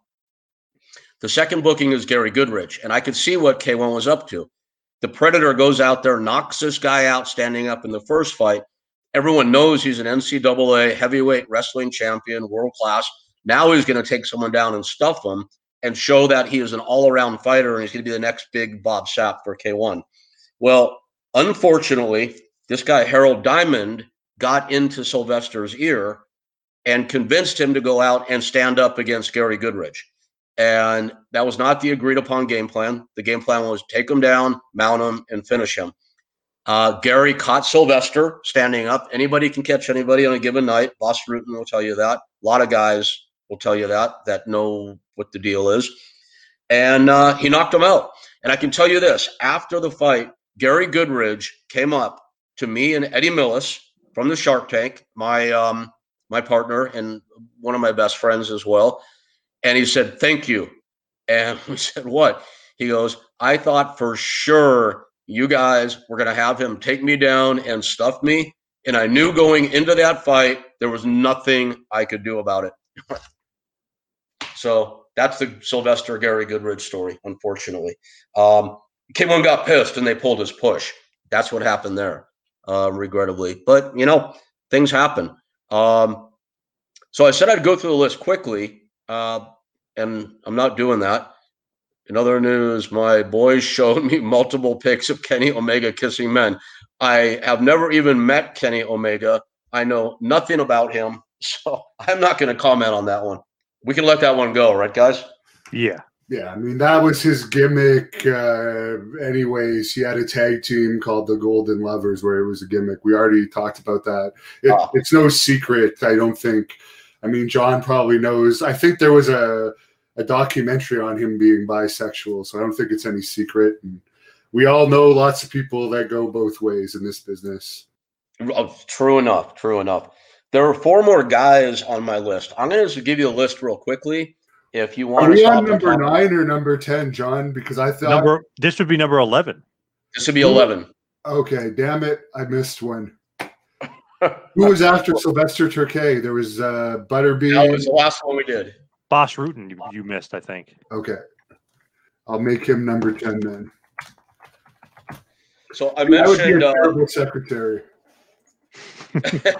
The second booking is Gary Goodridge, and I could see what K1 was up to. The Predator goes out there, knocks this guy out standing up in the first fight. Everyone knows he's an NCAA heavyweight wrestling champion, world class. Now he's going to take someone down and stuff them and show that he is an all around fighter and he's going to be the next big Bob Sapp for K1. Well, unfortunately, this guy, Harold Diamond, got into Sylvester's ear and convinced him to go out and stand up against Gary Goodridge. And that was not the agreed upon game plan. The game plan was take him down, mount him, and finish him. Uh, Gary caught Sylvester standing up. Anybody can catch anybody on a given night. Bas Rutten will tell you that. A lot of guys will tell you that that know what the deal is. And uh, he knocked him out. And I can tell you this: after the fight, Gary Goodridge came up to me and Eddie Millis from the Shark Tank, my um, my partner and one of my best friends as well. And he said, "Thank you." And [LAUGHS] we said, "What?" He goes, "I thought for sure you guys were going to have him take me down and stuff me, and I knew going into that fight there was nothing I could do about it." [LAUGHS] so that's the Sylvester Gary Goodridge story, unfortunately. Um, K1 got pissed and they pulled his push. That's what happened there, uh, regrettably. But, you know, things happen. Um, so I said I'd go through the list quickly, uh, and I'm not doing that. In other news, my boys [LAUGHS] showed me multiple pics of Kenny Omega kissing men. I have never even met Kenny Omega. I know nothing about him, [LAUGHS] so I'm not going to comment on that one. We can let that one go, right, guys? Yeah. Yeah, I mean that was his gimmick. Uh, anyways, he had a tag team called the Golden Lovers, where it was a gimmick. We already talked about that. It, Oh. It's no secret. I don't think. I mean, John probably knows. I think there was a a documentary on him being bisexual, so I don't think it's any secret. And we all know lots of people that go both ways in this business. Oh, true enough. True enough. There are four more guys on my list. I'm going to give you a list real quickly. If you want Are we stop on number nine or number ten, John? Because I thought. Number this would be number eleven. this would be 11. Okay, damn it, I missed one. [LAUGHS] Who was after Sylvester Terkay? There was uh, Butterbean. That was the last one we did. Bas Rutten, you, you missed, I think. Okay. I'll make him number 10 then. So I That would be a mentioned. Uh, terrible secretary. [LAUGHS]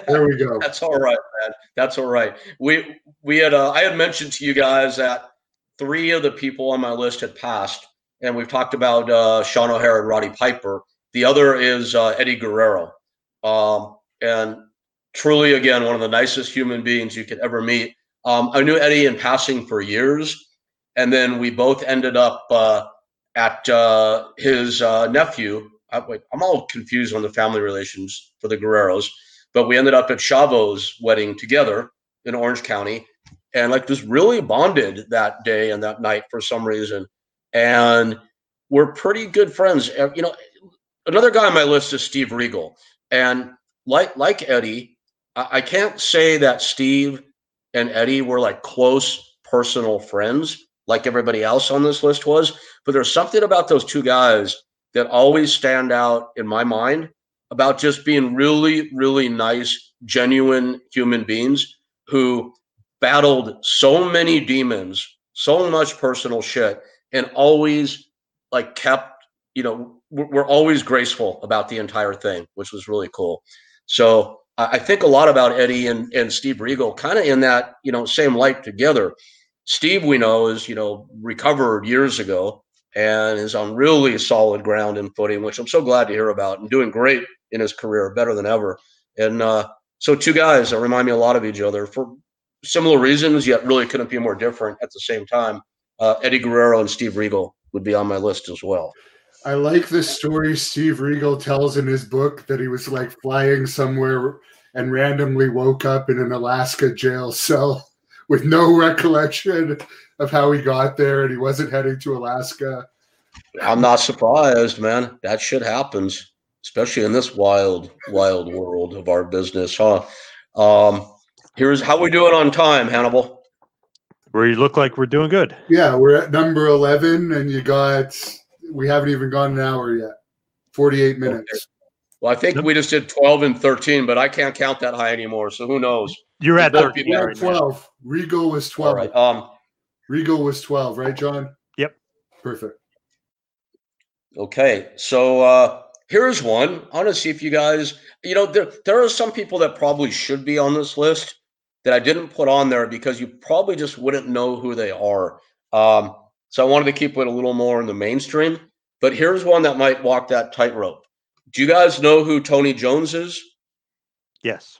There we go. That's all right, man. That's all right. We we had uh, I had mentioned to you guys that three of the people on my list had passed, and we've talked about uh, Sean O'Haire and Roddy Piper. The other is uh, Eddie Guerrero, um, and truly, again, one of the nicest human beings you could ever meet. Um, I knew Eddie in passing for years, and then we both ended up uh, at uh, his uh, nephew. I, wait, I'm all confused on the family relations for the Guerreros but we ended up at Chavo's wedding together in Orange County and like just really bonded that day and that night for some reason. And we're pretty good friends. Uh, You know, another guy on my list is Steve Regal. And like like Eddie, I, I can't say that Steve and Eddie were like close personal friends like everybody else on this list was, but there's something about those two guys that always stand out in my mind about just being really, really nice, genuine human beings who battled so many demons, so much personal shit, and always like kept, you know, we're we're always graceful about the entire thing, which was really cool. So I think a lot about Eddie and, and Steve Regal, kind of in that, you know, same light together. Steve, we know, is, you know, recovered years ago and is on really solid ground and footing, which I'm so glad to hear about and doing great in his career, better than ever. And uh, so, two guys that remind me a lot of each other for similar reasons, yet really couldn't be more different at the same time. Uh, Eddie Guerrero and Steve Regal would be on my list as well. I like the story Steve Regal tells in his book that he was like flying somewhere and randomly woke up in an Alaska jail cell [LAUGHS] with no recollection of how he got there and he wasn't heading to Alaska. I'm not surprised, man. That shit happens, especially in this wild, wild world of our business, huh? Um, here's how we do it on time, Hannibal. We look like we're doing good. Yeah, we're at number 11 and you got, we haven't even gone an hour yet. 48 minutes. Well, I think we just did 12 and 13, but I can't count that high anymore. So who knows? You're at We'll both be 13 there We're right at now. 12. Regal was 12. right. Um, Regal was 12, right, John? Yep. Perfect. Okay, so uh, here's one. I want to see if you guys, you know, there there are some people that probably should be on this list that I didn't put on there because you probably just wouldn't know who they are. Um, so I wanted to keep it a little more in the mainstream. But here's one that might walk that tightrope. Do you guys know who Tony Jones is? Yes.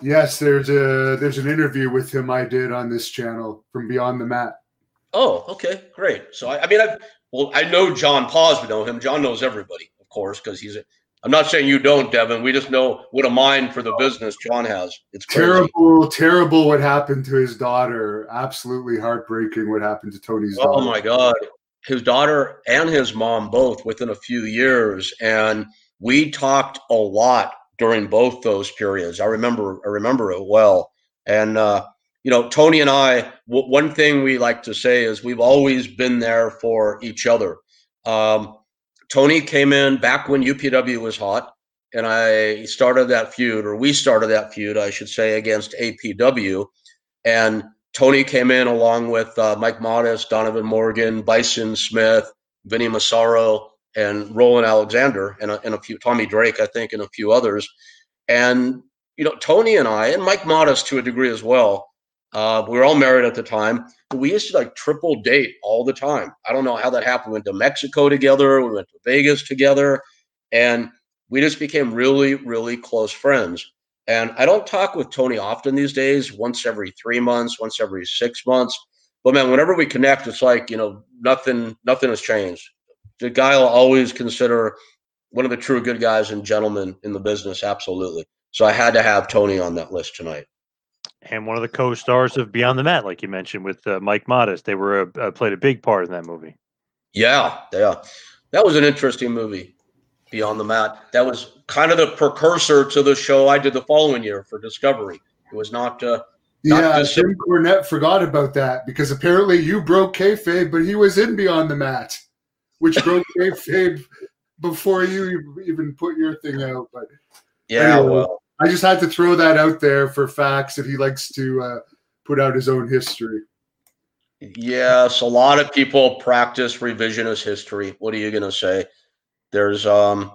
Yes, there's a there's an interview with him I did on this channel from Beyond the Mat. Oh, okay, great. So I, I mean, I well, I know John Paz. We know him. John knows everybody, of course, because he's. A, I'm not saying you don't, Devin. We just know what a mind for the business John has. It's crazy. terrible, terrible. What happened to his daughter? Absolutely heartbreaking. What happened to Tony's Oh daughter? my God. His daughter and his mom both within a few years. And we talked a lot during both those periods. I remember I remember it well. And uh, you know, Tony and I, w- one thing we like to say is we've always been there for each other. Um, Tony came in back when UPW was hot, and I started that feud, or we started that feud, I should say, against APW. And Tony came in along with uh, Mike Modest, Donovan Morgan, Bison Smith, Vinny Massaro, and Roland Alexander, and a, and a few Tommy Drake, I think, and a few others. And you know, Tony and I, and Mike Modest to a degree as well. Uh, we were all married at the time. But we used to like triple date all the time. I don't know how that happened. We went to Mexico together. We went to Vegas together, and we just became really, really close friends. And I don't talk with Tony often these days, once every three months, once every six months. But man, whenever we connect, it's like, you know, nothing, nothing has changed. The guy will always consider one of the true good guys and gentlemen in the business. Absolutely. So I had to have Tony on that list tonight. And one of the co-stars of Beyond the Mat, like you mentioned, with uh, Mike Modest, they were uh, played a big part in that movie. Yeah, yeah. That was an interesting movie, Beyond the Mat. That was kind of the precursor to the show I did the following year for Discovery. It was not uh, Not Yeah, just- Jim Cornette forgot about that because apparently you broke kayfabe, but he was in Beyond the Mat, which broke [LAUGHS] kayfabe before you even put your thing out. But yeah, Anyway. well, I just had to throw that out there for facts that he likes to uh, put out his own history. Yes, a lot of people practice revisionist history. What are you going to say? There's, um,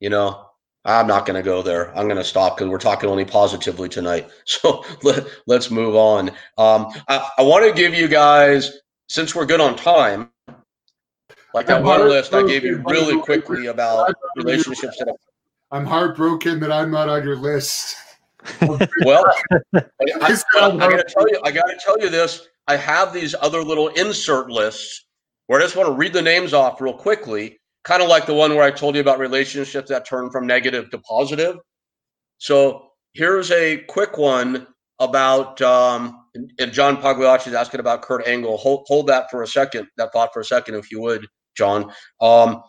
you know, I'm not going to go there. I'm going to stop because we're talking only positively tonight. [LAUGHS] So let, let's move on. Um, I, I want to give you guys, since we're good on time, like that one list I gave you really by the way. quickly about relationships that I'm heartbroken that I'm not on your list. [LAUGHS] Well, I, I, not I gotta tell you, I gotta tell you this. I have these other little insert lists where I just want to read the names off real quickly, kind of like the one where I told you about relationships that turn from negative to positive. So here's a quick one about, um, and- and John Pagliacci is asking about Kurt Angle. Hold, hold that for a second, that thought for a second, if you would, John. Um,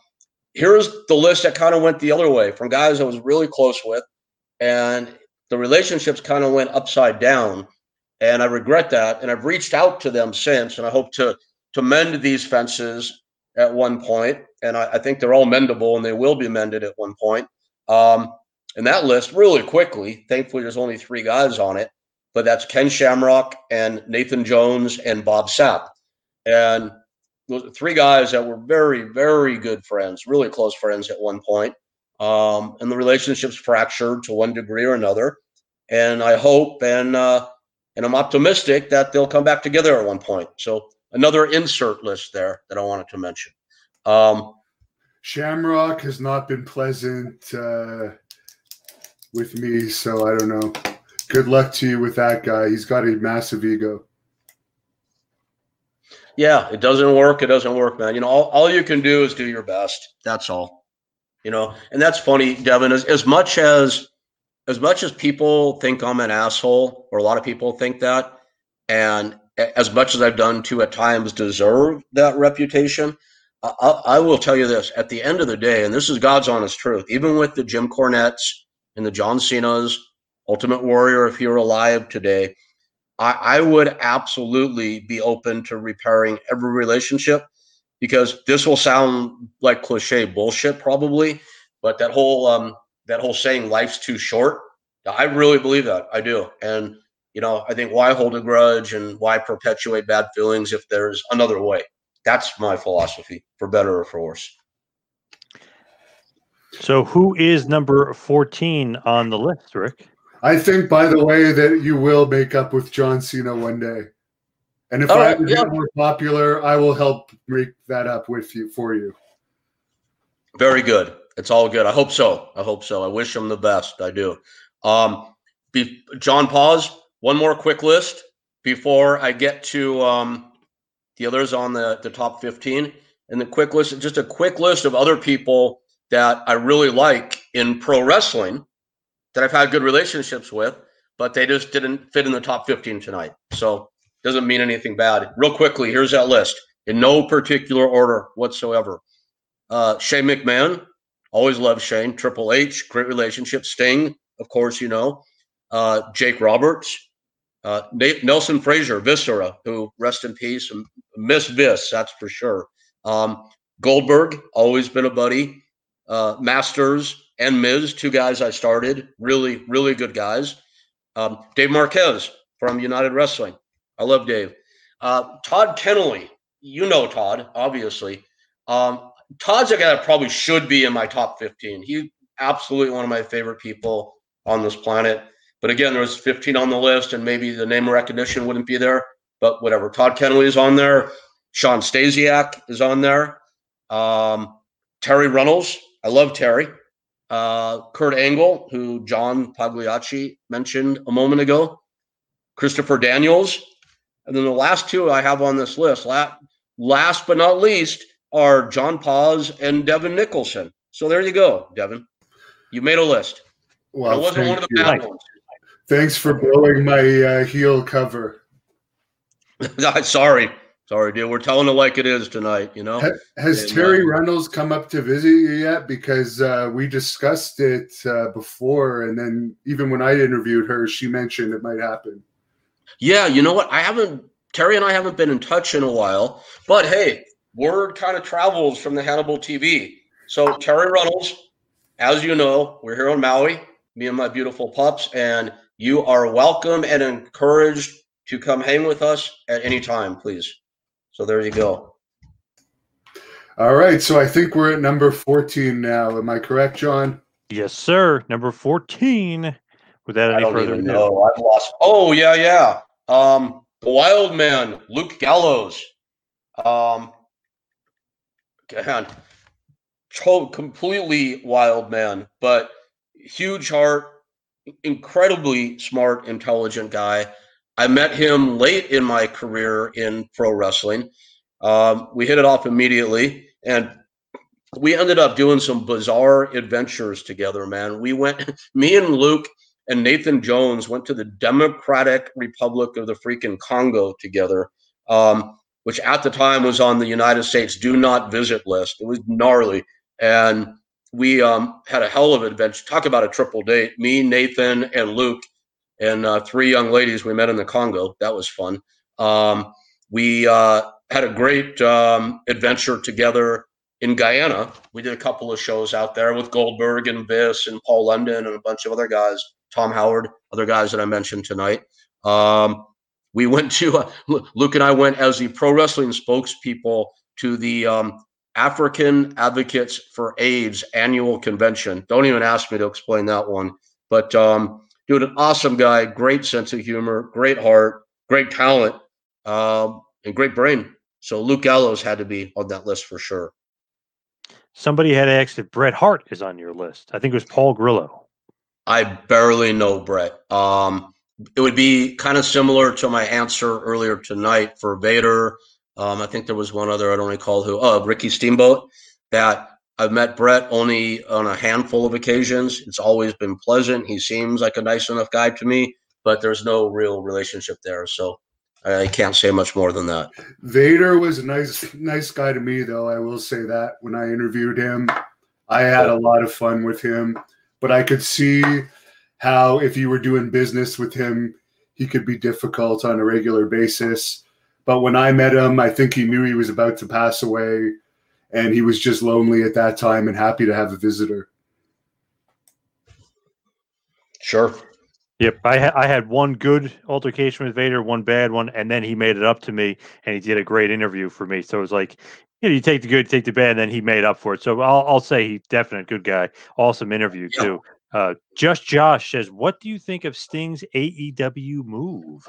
here's the list that kind of went the other way from guys I was really close with, and the relationships kind of went upside down and i regret that and i've reached out to them since and i hope to to mend these fences at one point and i, I think they're all mendable and they will be mended at one point. Um, and that list really quickly thankfully there's only three guys on it but that's ken shamrock and nathan jones and bob sapp. And three guys that were very very good friends really close friends at one point um, and the relationship's fractured to one degree or another. And I hope and uh, and I'm optimistic that they'll come back together at one point. So another insert list there that I wanted to mention. Um, Shamrock has not been pleasant uh, with me, so I don't know. Good luck to you with that guy. He's got a massive ego. Yeah, it doesn't work. It doesn't work, man. You know, all, all you can do is do your best. That's all. You know, and that's funny, Devin. As, as much as as much as people think I'm an asshole, or a lot of people think that, and as much as I've done to at times deserve that reputation, I, I I will tell you this: at the end of the day, and this is God's honest truth, even with the Jim Cornettes and the John Cena's, Ultimate Warrior, if he were alive today, I, I would absolutely be open to repairing every relationship because this will sound like cliche bullshit probably, but that whole um that whole saying life's too short, I really believe that. I do. And you know, I think why hold a grudge and why perpetuate bad feelings if there's another way? That's my philosophy, for better or for worse. So, who is number 14 on the list, Rick? I think, by the way, that you will make up with John Cena one day. And if All I right, get yeah. more popular, I will help make that up with you for you. Very good. It's all good. I hope so. I hope so. I wish him the best. I do. Um, be, John, pause. One more quick list before I get to um, the others on the, the top 15. And the quick list, just a quick list of other people that I really like in pro wrestling that I've had good relationships with, but they just didn't fit in the top 15 tonight. So doesn't mean anything bad. Real quickly, here's that list in no particular order whatsoever. Uh, Shane McMahon, always loved Shane. Triple H, great relationship. Sting, of course, you know. Uh, Jake Roberts, uh, Nelson Frazier, Viscera, who rest in peace, miss Vis, that's for sure. Um, Goldberg, always been a buddy. Uh, Masters and Miz, two guys I started, really, really good guys. Um, Dave Marquez from United Wrestling. I love Dave. Uh, Todd Kennelly, you know Todd, obviously. Um, Todd's a guy that probably should be in my top 15. He's absolutely one of my favorite people on this planet. But again, there was 15 on the list, and maybe the name recognition wouldn't be there. But whatever. Todd Kennelly is on there. Shawn Stasiak is on there. Um, Terri Runnels. I love Terry. Uh, Kurt Angle, who John Pagliacci mentioned a moment ago. Christopher Daniels. And then the last two I have on this list, last, last but not least, are John Paz and Devin Nicholson. So there you go, Devin. You made a list. Well, it wasn't one of the you. bad ones. Thanks for blowing my uh, heel cover. [LAUGHS] Sorry. Sorry, dude. We're telling it like it is tonight, you know? Ha- Has And, Terry uh, Runnels come up to visit you yet? Because uh, we discussed it uh, before, and then even when I interviewed her, she mentioned it might happen. Yeah, you know what? I haven't Terry and I haven't been in touch in a while, but hey, word kind of travels from the Hannibal TV. So Terri Runnels, as you know, we're here on Maui, me and my beautiful pups, and you are welcome and encouraged to come hang with us at any time, please. So there you go. All right, so I think we're at number 14 now. Am I correct, John? Yes, sir. Number 14. Without I any don't further even ado. know. I've lost. Oh yeah, yeah. Um, the Wild Man, Luke Gallows. Um, God, completely wild man, but huge heart, incredibly smart, intelligent guy. I met him late in my career in pro wrestling. Um, we hit it off immediately, and we ended up doing some bizarre adventures together. Man, we went. [LAUGHS] Me and Luke and Nathan Jones went to the Democratic Republic of the freaking Congo together, um, which at the time was on the United States do not visit list. It was gnarly. And we um, had a hell of an adventure. Talk about a triple date. Me, Nathan, and Luke, and uh, three young ladies we met in the Congo. That was fun. Um, we uh, had a great um, adventure together in Guyana. We did a couple of shows out there with Goldberg and Viss and Paul London and a bunch of other guys. Tom Howard, other guys that I mentioned tonight. Um, we went to uh, Luke and I went as the pro wrestling spokespeople to the um, African Advocates for AIDS annual convention. Don't even ask me to explain that one. But um, dude, an awesome guy, great sense of humor, great heart, great talent, um, and great brain. So Luke Gallows had to be on that list for sure. Somebody had asked if Bret Hart is on your list. I think it was Paul Grillo. I barely know Bret. Um, it would be kind of similar to my answer earlier tonight for Vader. Um, I think there was one other I don't recall who. Oh, Ricky Steamboat. That I've met Bret only on a handful of occasions. It's always been pleasant. He seems like a nice enough guy to me, but there's no real relationship there. So I can't say much more than that. Vader was a nice, nice guy to me, though. I will say that when I interviewed him, I had a lot of fun with him. But I could see how if you were doing business with him, he could be difficult on a regular basis. But when I met him, I think he knew he was about to pass away, and he was just lonely at that time and happy to have a visitor. Sure. Yep, I ha- I had one good altercation with Vader, one bad one, and then he made it up to me, and he did a great interview for me. So it was like, you know, you take the good, take the bad, and then he made up for it. So I'll I'll say he definite good guy. Awesome interview Yep. too. Uh, Just Josh says, "What do you think of Sting's AEW move?"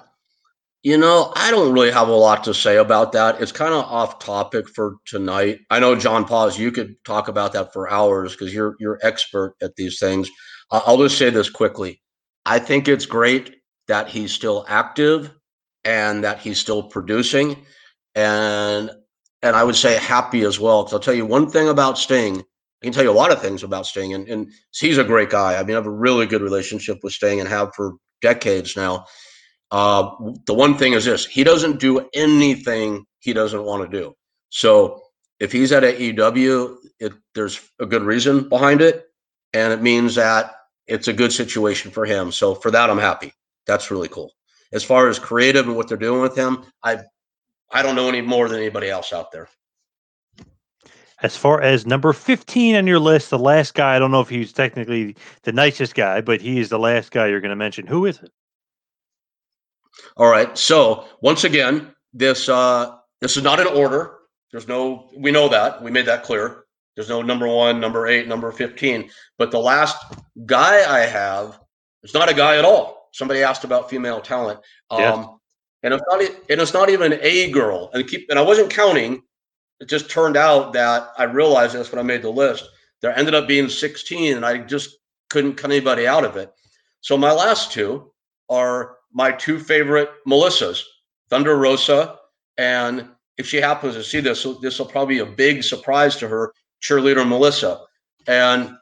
You know, I don't really have a lot to say about that. It's kind of off topic for tonight. I know John Paz, you could talk about that for hours because you're you're expert at these things. Uh, I'll just say this quickly. I think it's great that he's still active and that he's still producing, and and I would say happy as well. Because I'll tell you one thing about Sting. I can tell you a lot of things about Sting, and, and he's a great guy. I mean, I have a really good relationship with Sting and have for decades now. Uh, the one thing is this: he doesn't do anything he doesn't want to do. So if he's at AEW, it, there's a good reason behind it, and it means that it's a good situation for him. So for that, I'm happy. That's really cool. As far as creative and what they're doing with him, I I don't know any more than anybody else out there. As far as number 15 on your list, the last guy, I don't know if he's technically the nicest guy, but he is the last guy you're going to mention. Who is it? All right. So once again, this uh this is not an order. There's no we know that. We made that clear. There's no number one, number eight, number 15. But the last guy I have is not a guy at all. Somebody asked about female talent. Um Yes. and it's not and it's not even a girl. And keep and I wasn't counting. It just turned out that I realized this when I made the list. There ended up being 16, and I just couldn't cut anybody out of it. So my last two are my two favorite Melissas, Thunder Rosa, and if she happens to see this, this will probably be a big surprise to her, cheerleader Melissa. And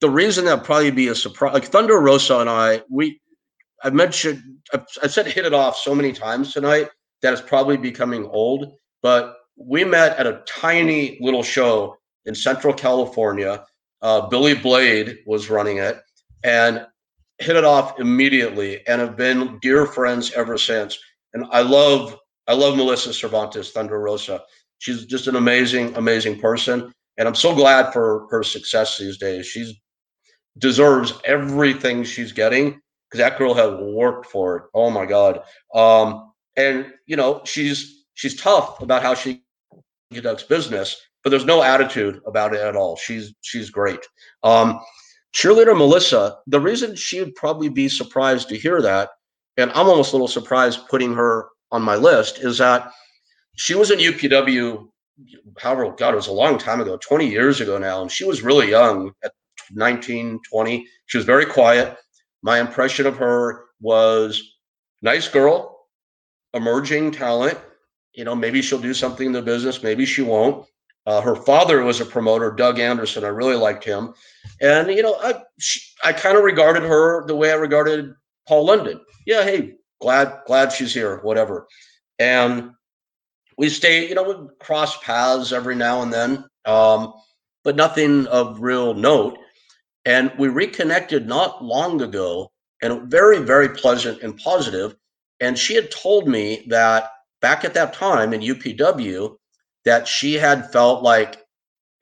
the reason that probably be a surprise, like Thunder Rosa and I, we, I mentioned, I've said hit it off so many times tonight that it's probably becoming old, but we met at a tiny little show in Central California. Uh, Billy Blade was running it, and hit it off immediately and have been dear friends ever since. And I love I love Melissa Cervantes Thunder Rosa. She's just an amazing, amazing person. And I'm so glad for her success these days. She's deserves everything she's getting because that girl has worked for it. Oh my God. Um, and you know, she's she's tough about how she conducts business, but there's no attitude about it at all. She's she's great. Um, cheerleader Melissa, the reason she would probably be surprised to hear that, and I'm almost a little surprised putting her on my list, is that she was in UPW, however, God, it was a long time ago, 20 years ago now, and she was really young at 19, 20. She was very quiet. My impression of her was nice girl, emerging talent. You know, maybe she'll do something in the business, maybe she won't. Uh, her father was a promoter, Doug Anderson. I really liked him, and you know, I she, I kind of regarded her the way I regarded Paul London. Yeah, hey, glad glad she's here, whatever. And we stay, you know, we cross paths every now and then, um, but nothing of real note. And we reconnected not long ago, and very very pleasant and positive. And she had told me that back at that time in UPW that she had felt like,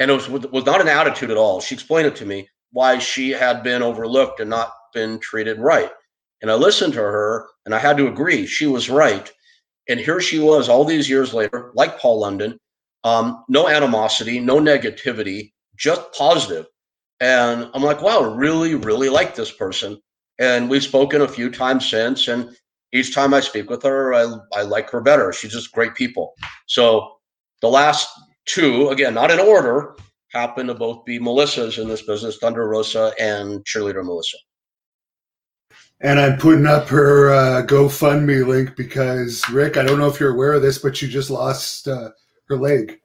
and it was was not an attitude at all. She explained it to me why she had been overlooked and not been treated right. And I listened to her, and I had to agree she was right. And here she was, all these years later, like Paul London, um, no animosity, no negativity, just positive. And I'm like, wow, I really, really like this person. And we've spoken a few times since, and each time I speak with her, I, I like her better. She's just great people. So the last two, again, not in order, happen to both be Melissa's in this business, Thunder Rosa and Cheerleader Melissa. And I'm putting up her uh, GoFundMe link because Rick, I don't know if you're aware of this, but she just lost uh, her leg.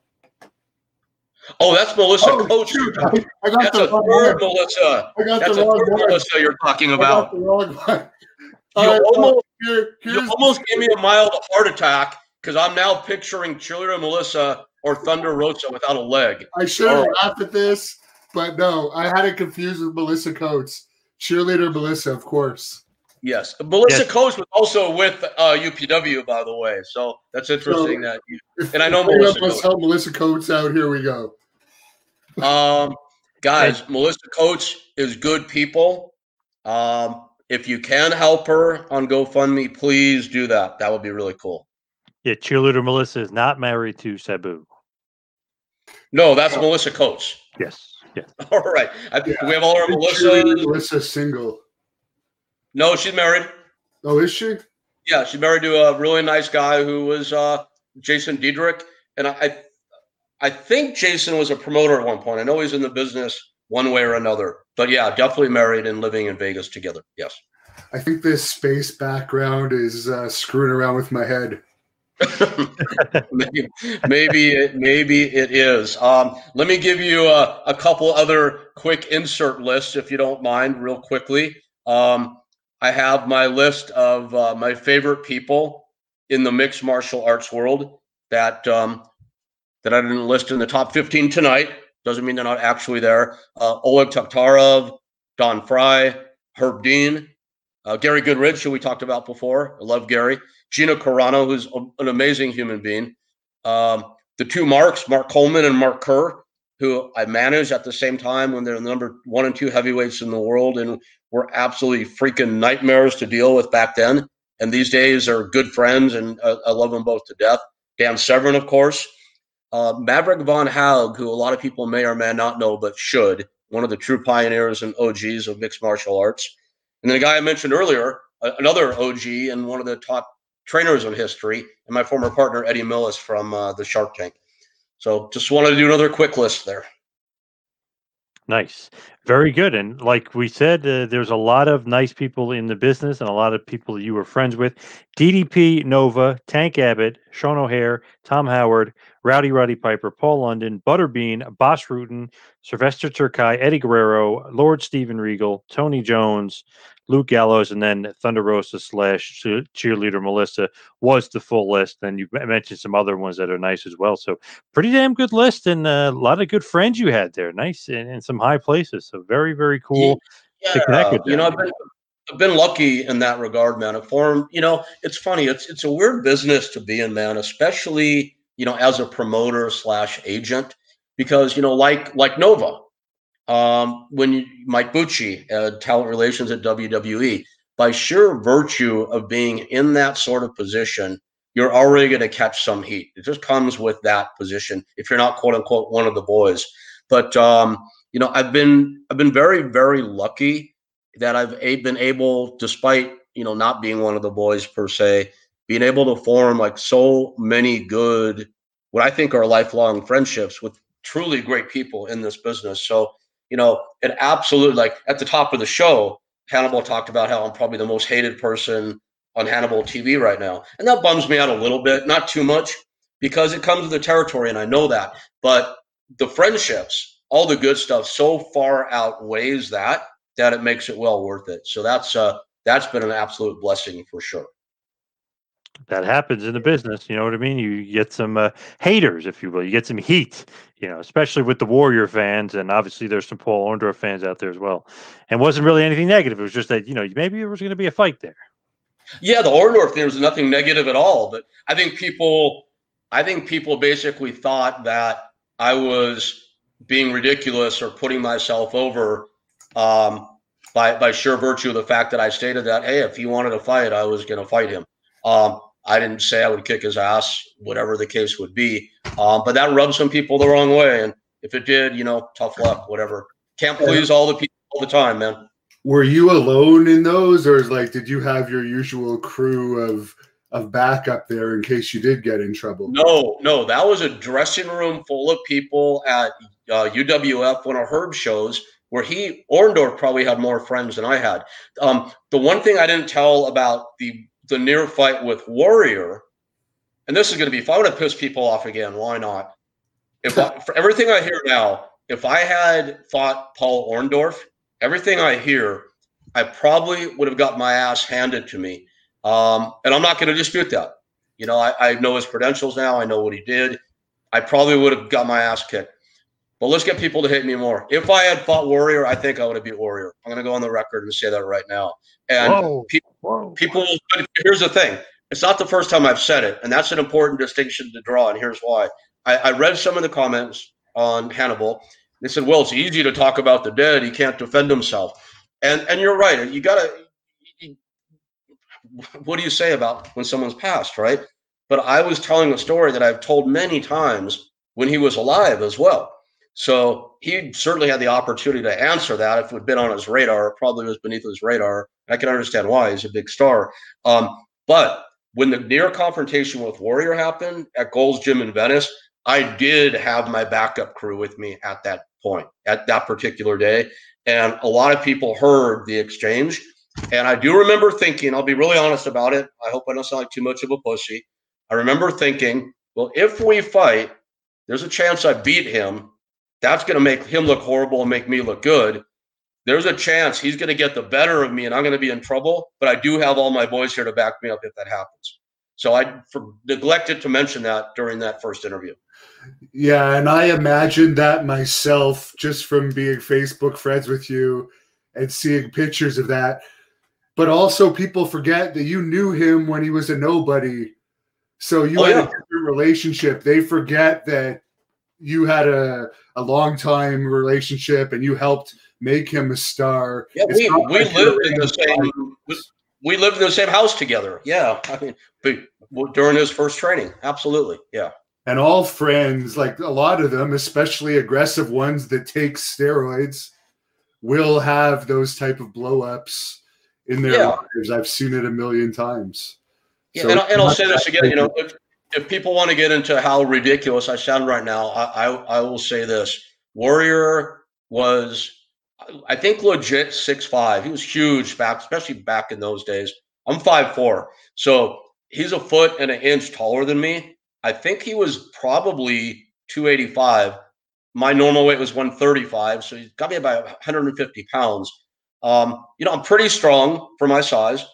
Oh, that's Melissa Oh, Coates. shoot, I, I got That's the a wrong third one. Melissa. I got That's the a wrong third one. Melissa you're talking about. the wrong one. You All right, well, almost, here- you almost gave me a mild heart attack because I'm now picturing Cheerleader Melissa or Thunder Rosa without a leg. I should have All right. laughed at this, but no, I had it confused with Melissa Coates. Cheerleader Melissa, of course. Yes, Melissa Yes. Coates was also with uh, UPW, by the way. So that's interesting that you. And I know Melissa of Coates. help Melissa Coates out. Here we go. Um, guys, Melissa Coates is good people. Um, if you can help her on GoFundMe, please do that. That would be really cool. Yeah, cheerleader Melissa is not married to Sabu. No, that's oh. Melissa Coates. Yes. Yes. [LAUGHS] All right. I, yeah. We have all our Melissa. Melissa single. No, she's married. Oh, is she? Yeah, she's married to a really nice guy who was uh, Jason Diedrich, and I, I think Jason was a promoter at one point. I know he's in the business one way or another, but yeah, definitely married and living in Vegas together. Yes. I think this space background is uh, screwing around with my head. [LAUGHS] maybe, maybe it maybe it is. Um, let me give you a, a, couple other quick insert lists, if you don't mind, real quickly. Um, I have my list of uh, my favorite people in the mixed martial arts world that um, that I didn't list in the top 15 tonight. Doesn't mean they're not actually there. Uh, Oleg Taktarov, Don Frye, Herb Dean, uh, Gary Goodridge, who we talked about before. I love Gary. Gina Carano, who's an amazing human being. Um, the two Marks, Mark Coleman and Mark Kerr, who I managed at the same time when they're the number one and two heavyweights in the world and were absolutely freaking nightmares to deal with back then. And these days are good friends, and uh, I love them both to death. Dan Severn, of course. Uh, Maverick Von Haug, who a lot of people may or may not know, but should, one of the true pioneers and OGs of mixed martial arts. And then the guy I mentioned earlier, another OG and one of the top trainers in history, and my former partner Eddie Millis from uh, the Shark Tank. So just wanted to do another quick list there. Nice. Very good. And like we said, uh, there's a lot of nice people in the business and a lot of people you were friends with. DDP Nova, Tank Abbott, Sean O'Haire, Tom Howard, Rowdy Roddy Piper, Paul London, Butterbean, Bas Rutten, Sylvester Terkay, Eddie Guerrero, Lord Steven Regal, Tony Jones, Luke Gallows, and then Thunder Rosa slash cheerleader Melissa was the full list. And you mentioned some other ones that are nice as well. So pretty damn good list and uh, a lot of good friends you had there. Nice and in some high places. So very very cool yeah, to connect with. You know, I've been, I've been lucky in that regard, man. A formed, you know, it's funny. It's it's a weird business to be in, man. Especially you know as a promoter slash agent, because you know, like like Nova, um, when you, Mike Bucci, uh, talent relations at WWE, by sheer virtue of being in that sort of position, you're already going to catch some heat. It just comes with that position if you're not quote unquote one of the boys. But um, you know, I've been I've been very very lucky that I've been able, despite you know not being one of the boys per se, being able to form like so many good, what I think are lifelong friendships with truly great people in this business. So you know, it absolutely like at the top of the show, Hannibal talked about how I'm probably the most hated person on Hannibal TV right now. And that bums me out a little bit, not too much, because it comes with the territory and I know that. But the friendships, all the good stuff so far outweighs that that it makes it well worth it. So that's uh that's been an absolute blessing for sure that happens in the business. You know what I mean? You get some uh, haters, if you will. You get some heat, you know, especially with the Warrior fans. And obviously, there's some Paul Orndorff fans out there as well. And wasn't really anything negative. It was just that, you know, maybe there was going to be a fight there. Yeah, the Orndorff thing was nothing negative at all. But I think people, I think people basically thought that I was being ridiculous or putting myself over um, by, by sheer virtue of the fact that I stated that, hey, if he wanted to fight, I was going to fight him. Um, I didn't say I would kick his ass, whatever the case would be. Um, but that rubbed some people the wrong way. And if it did, you know, tough luck, whatever. Can't please all the people all the time, man. Were you alone in those, or is like, did you have your usual crew of of backup there in case you did get in trouble? No, no, that was a dressing room full of people at uh, UWF, one of Herb shows, where he Orndorff probably had more friends than I had. Um, the one thing I didn't tell about the the near fight with Warrior, and this is going to be if I want to piss people off again, why not? If I, for everything I hear now, if I had fought Paul Orndorff, everything I hear, I probably would have got my ass handed to me. Um, and I'm not going to dispute that. You know, I, I know his credentials now. I know what he did. I probably would have got my ass kicked. But let's get people to hate me more. If I had fought Warrior, I think I would have beat Warrior. I'm going to go on the record and say that right now. And Whoa. people, Whoa. people, here's the thing. It's not the first time I've said it, and that's an important distinction to draw. And here's why. I, I read some of the comments on Hannibal. They said, "Well, it's easy to talk about the dead. He can't defend himself." And and you're right. You gotta what do you say about when someone's passed, right? But I was telling a story that I've told many times when he was alive as well. So he certainly had the opportunity to answer that. If it had been on his radar, probably was beneath his radar. I can understand why. He's a big star. Um, but when the near confrontation with Warrior happened at Gold's Gym in Venice, I did have my backup crew with me at that point, at that particular day. And a lot of people heard the exchange. And I do remember thinking, I'll be really honest about it. I hope I don't sound like too much of a pussy. I remember thinking, well, if we fight, there's a chance I beat him. That's going to make him look horrible and make me look good. There's a chance he's going to get the better of me and I'm going to be in trouble. But I do have all my boys here to back me up if that happens. So I for, neglected to mention that during that first interview. Yeah, and I imagined that myself just from being Facebook friends with you and seeing pictures of that. But also, people forget that you knew him when he was a nobody. So you oh, had yeah. a different relationship. They forget that you had a, a long time relationship and you helped make him a star. Yeah, we, we like lived in the same we, we lived in the same house together. Yeah. I mean during his first training. Absolutely. Yeah and all friends, like a lot of them, especially aggressive ones that take steroids, will have those type of blowups in their yeah. lives. I've seen it a million times. Yeah, so and, and I'll say this again. You know, if, people want to get into how ridiculous I sound right now, I, I, I will say this: Warrior was, I think, legit six five. He was huge back, especially back in those days. I'm five four, so he's a foot and an inch taller than me I think he was probably 285. My normal weight was 135, so he's got me about 150 pounds. Um, you know, I'm pretty strong for my size.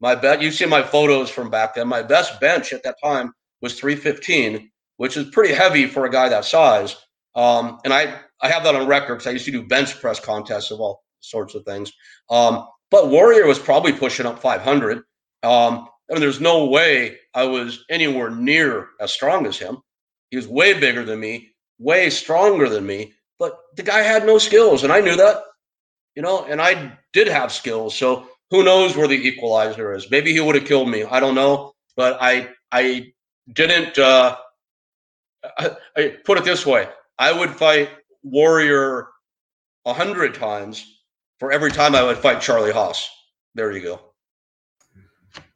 My bet, you see my photos from back then. My best bench at that time was 315, which is pretty heavy for a guy that size. Um, and I, I have that on record because I used to do bench press contests of all sorts of things. Um, but Warrior was probably pushing up 500. Um, I mean, there's no way I was anywhere near as strong as him. He was way bigger than me, way stronger than me, but the guy had no skills, and I knew that, you know, and I did have skills. So who knows where the equalizer is? Maybe he would have killed me. I don't know, but I I didn't. Uh, I, I put it this way: I would fight Warrior a hundred times for every time I would fight Charlie Haas. There you go.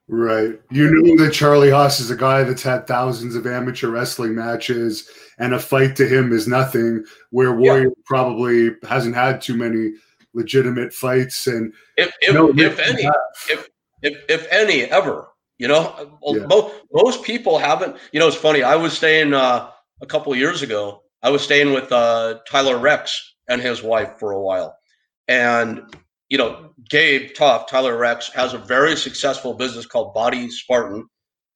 Right. You knew that Charlie Haas is a guy that's had thousands of amateur wrestling matches, and a fight to him is nothing. Where Warrior yeah. probably hasn't had too many legitimate fights, and if if, no, if any, [LAUGHS] if, if if any ever, you know, yeah. most most people haven't. You know, it's funny. I was staying uh, a couple years ago. I was staying with uh, Tyler Reks and his wife for a while, and you know, Gabe Tuft, Tyler Reks, has a very successful business called Body Spartan.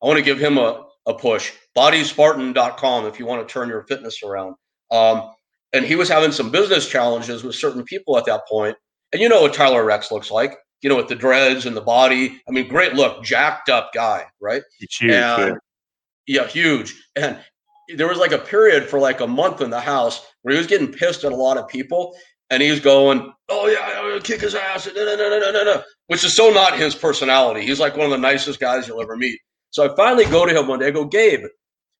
I want to give him a, a push. Bodyspartan.com if you want to turn your fitness around. Um, and he was having some business challenges with certain people at that point. And you know what Tyler Reks looks like, you know, with the dreads and the body. I mean, great look, jacked up guy, right? It's huge. And, yeah, huge. And there was like a period for like a month in the house where he was getting pissed at a lot of people and he's going, "Oh yeah, I'm gonna kick his ass," no, no, no, no, no, no, which is so not his personality. He's like one of the nicest guys you'll ever meet. So I finally go to him one day. I go, "Gabe,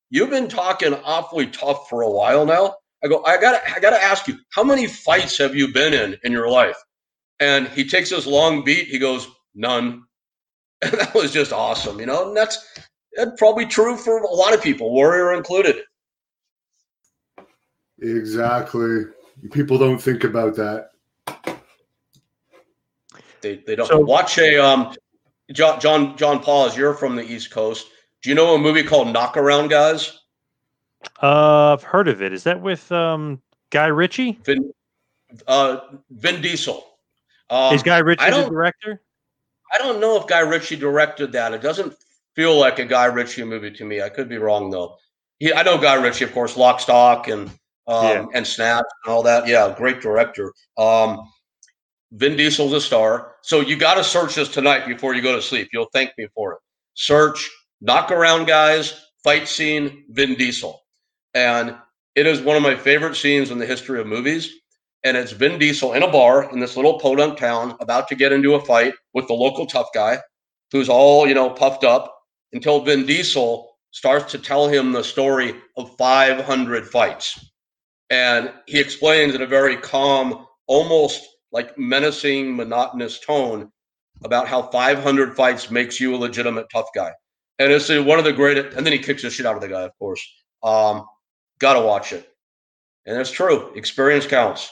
you've been talking awfully tough for a while now." I go, "I gotta, I gotta ask you, how many fights have you been in in your life?" And he takes this long beat. He goes, "None." [LAUGHS] And that was just awesome, you know. And that's that's probably true for a lot of people, Warrior included. Exactly. People don't think about that. They, they don't so, watch a um John John John Paul. As you're from the East Coast, do you know a movie called Knockaround Guys? Uh, I've heard of it. Is that with um Guy Ritchie? Vin, uh, Vin Diesel. Um, Is Guy Ritchie the director? I don't know if Guy Ritchie directed that. It doesn't feel like a Guy Ritchie movie to me. I could be wrong though. He, I know Guy Ritchie, of course, Lock, Stock, and um, yeah. and Snatch and all that. Yeah, great director. Um, Vin Diesel's a star. So you got to search this tonight before you go to sleep. You'll thank me for it. Search Knockaround Guys fight scene Vin Diesel, and it is one of my favorite scenes in the history of movies. And it's Vin Diesel in a bar in this little podunk town about to get into a fight with the local tough guy. who's all you know puffed up until Vin Diesel starts to tell him the story of 500 fights, and he explains in a very calm, almost like menacing, monotonous tone about how 500 fights makes you a legitimate tough guy. And it's one of the greatest. And then he kicks the shit out of the guy, of course. Um, gotta watch it. And it's true. Experience counts.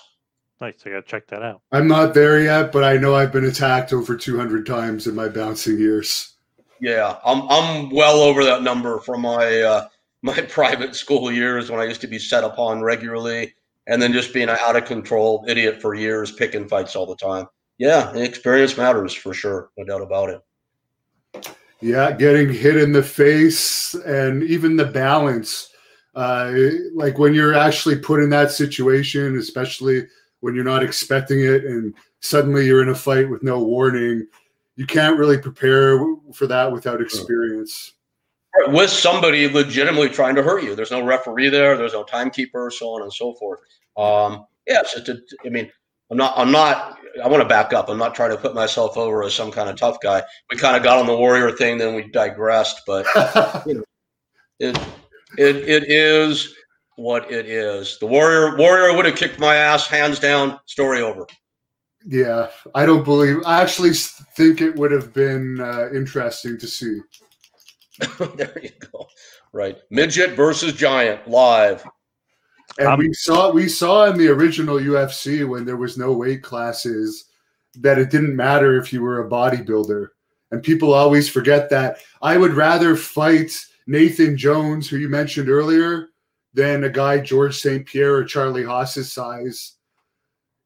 Nice. I gotta check that out. I'm not there yet, but I know I've been attacked over 200 times in my bouncing years. Yeah, I'm I'm well over that number from my uh, my [LAUGHS] private school years when I used to be set upon regularly, and then just being an out of control idiot for years, picking fights all the time. Yeah, experience matters for sure, no doubt about it. Yeah, getting hit in the face and even the balance. Uh, like when you're actually put in that situation, especially when you're not expecting it and suddenly you're in a fight with no warning, you can't really prepare for that without experience. With somebody legitimately trying to hurt you. There's no referee there, there's no timekeeper, so on and so forth. Um, yeah, it's a, I mean, I'm not, I'm not, I want to back up. I'm not trying to put myself over as some kind of tough guy. We kind of got on the warrior thing, then we digressed, but [LAUGHS] you know, it, it, it is what it is. The warrior, warrior would have kicked my ass hands down. Story over. Yeah, I don't believe. I actually think it would have been uh, interesting to see. [LAUGHS] there you go. Right, midget versus giant live. And um, we saw we saw in the original UFC when there was no weight classes that it didn't matter if you were a bodybuilder. And people always forget that. I would rather fight Nathan Jones, who you mentioned earlier, than a guy George St. Pierre or Charlie Haas's size.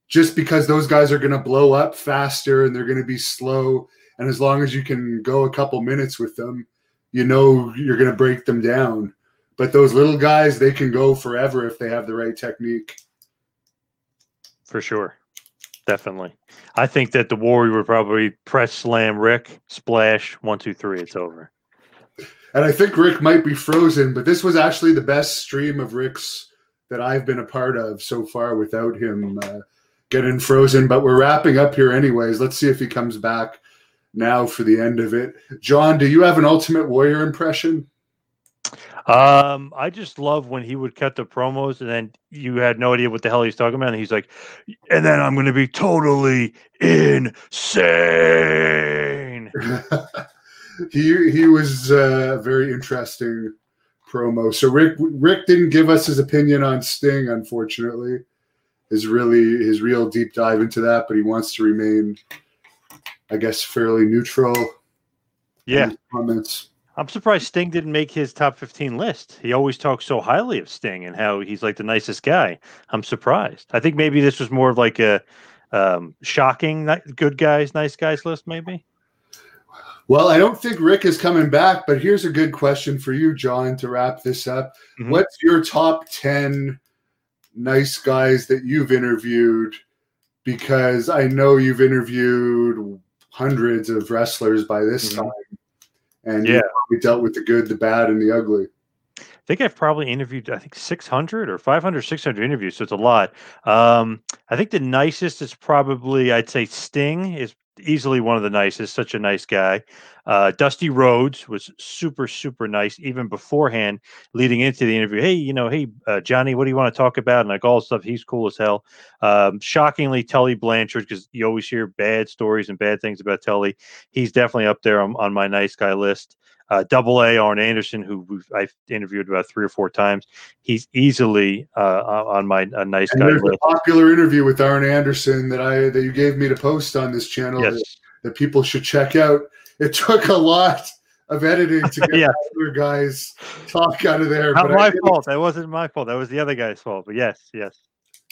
Just because those guys are going to blow up faster and they're going to be slow. And as long as you can go a couple minutes with them, you know you're going to break them down. But those little guys, they can go forever if they have the right technique. For sure. Definitely. I think that the Warrior would probably press slam Rick, splash, one, two, three, it's over. And I think Rick might be frozen, but this was actually the best stream of Rick's that I've been a part of so far without him uh, getting frozen. But we're wrapping up here, anyways. Let's see if he comes back now for the end of it. John, do you have an Ultimate Warrior impression? Um, I just love when he would cut the promos and then you had no idea what the hell he's talking about. And he's like, and then I'm going to be totally insane. [LAUGHS] [LAUGHS] he he was a uh, very interesting promo. So Rick Rick didn't give us his opinion on Sting, unfortunately. His really his real deep dive into that, but he wants to remain, I guess, fairly neutral. Yeah. Comments. I'm surprised Sting didn't make his top 15 list. He always talks so highly of Sting and how he's like the nicest guy. I'm surprised. I think maybe this was more of like a um, shocking good guys, nice guys list, maybe. Well, I don't think Rick is coming back, but here's a good question for you, John, to wrap this up. Mm-hmm. What's your top 10 nice guys that you've interviewed? Because I know you've interviewed hundreds of wrestlers by this mm-hmm. time and yeah, we dealt with the good, the bad, and the ugly. I think I've probably interviewed, I think 600 or 500, 600 interviews. So it's a lot. Um, I think the nicest is probably, I'd say Sting is easily one of the nicest. Such a nice guy. Uh, Dusty Rhodes was super, super nice even beforehand, leading into the interview. Hey, you know, hey, uh, Johnny, what do you want to talk about? And like all stuff, he's cool as hell. Um, shockingly, Tully Blanchard, because you always hear bad stories and bad things about Tully. He's definitely up there on, on my nice guy list. Uh, Double A Arn Anderson, who I've interviewed about three or four times, he's easily uh, on my a nice and guy there's list. A popular interview with Arn Anderson that I that you gave me to post on this channel yes. that, that people should check out it took a lot of editing to [LAUGHS] get yeah. other guys talk out of there. Not my fault. That wasn't my fault. That was the other guy's fault. But yes, yes.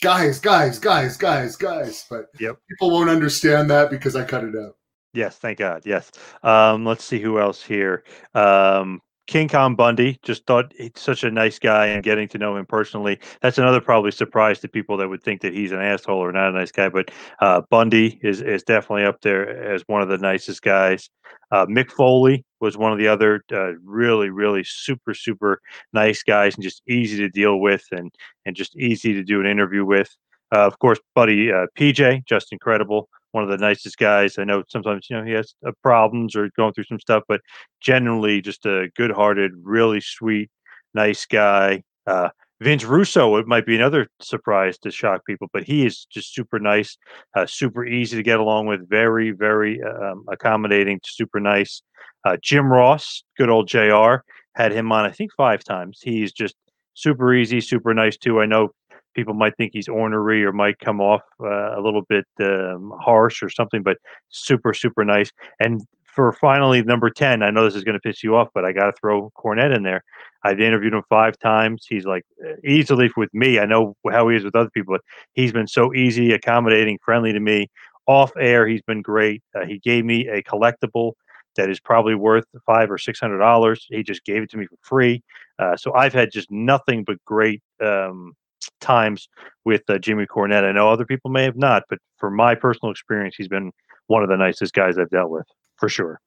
Guys, guys, guys, guys, guys. But yep. people won't understand that because I cut it out. Yes, thank God. Yes. Um, let's see who else here. Um, King Kong Bundy just thought he's such a nice guy and getting to know him personally. That's another probably surprise to people that would think that he's an asshole or not a nice guy. But uh, Bundy is is definitely up there as one of the nicest guys. Uh, Mick Foley was one of the other uh, really really super super nice guys and just easy to deal with and and just easy to do an interview with. Uh, of course, buddy uh, PJ, just incredible. One of the nicest guys. I know sometimes you know he has uh, problems or going through some stuff, but generally just a good-hearted, really sweet, nice guy. Uh, Vince Russo, it might be another surprise to shock people, but he is just super nice, uh, super easy to get along with, very, very um, accommodating, super nice. Uh, Jim Ross, good old JR, had him on, I think, five times. He's just super easy, super nice too. I know people might think he's ornery or might come off uh, a little bit um, harsh or something, but super, super nice. And for finally number 10, I know this is going to piss you off, but I got to throw Cornette in there. I've interviewed him five times. He's like easily with me. I know how he is with other people, but he's been so easy, accommodating, friendly to me. Off air, he's been great. Uh, he gave me a collectible that is probably worth five or six hundred dollars. He just gave it to me for free. Uh, so I've had just nothing but great um, times with uh, Jimmy Cornette. I know other people may have not, but for my personal experience, he's been one of the nicest guys I've dealt with for sure.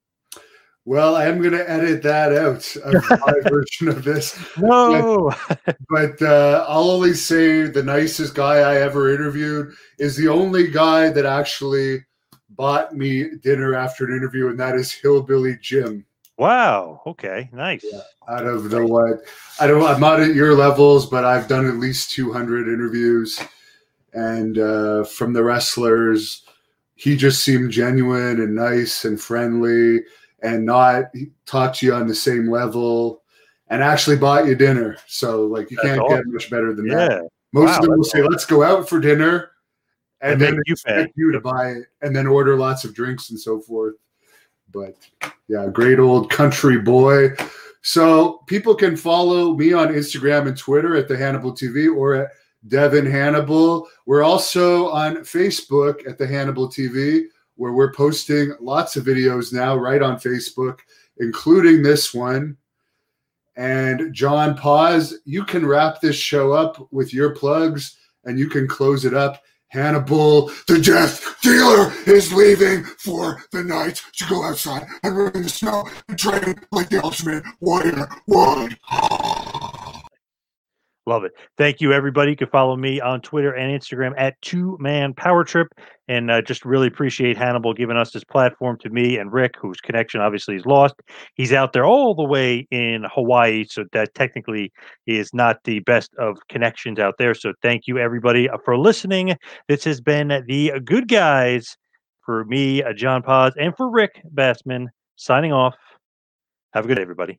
Well, I am going to edit that out of [LAUGHS] my version of this. No, but, [LAUGHS] but uh, I'll only say the nicest guy I ever interviewed is the only guy that actually bought me dinner after an interview, and that is Hillbilly Jim. Wow. Okay. Nice. Yeah, out of the what? I don't. I'm not at your levels, but I've done at least 200 interviews, and uh, from the wrestlers, he just seemed genuine and nice and friendly and not talk to you on the same level and actually bought you dinner. So like you That's can't awesome. get much better than yeah. that. Most wow, of them will say. "Let's go out for dinner," and, and then you you to buy it, and then order lots of drinks and so forth. But yeah, great old country boy. So people can follow me on Instagram and Twitter at the Hannibal TV or at Devin Hannibal. We're also on Facebook at the Hannibal TV where we're posting lots of videos now right on Facebook, including this one. And John pause. you can wrap this show up with your plugs and you can close it up. Hannibal, the death dealer, is leaving for the night to go outside and run in the snow and train like the ultimate warrior would. Love it. Thank you, everybody. You can follow me on Twitter and Instagram at Two Man Power Trip, and uh, just really appreciate Hannibal giving us this platform to me and Rick, whose connection obviously is lost. He's out there all the way in Hawaii, so that technically is not the best of connections out there. So thank you, everybody, uh, for listening. This has been the Good Guys for me, uh, John Paz, and for Rick Bassman. Signing off. Have a good day, everybody.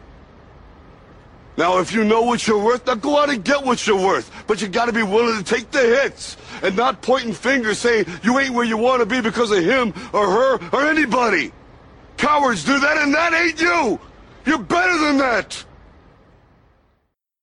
Now, if you know what you're worth, now go out and get what you're worth. But you gotta be willing to take the hits and not pointing fingers saying you ain't where you want to be because of him or her or anybody. Cowards do that and that ain't you. You're better than that.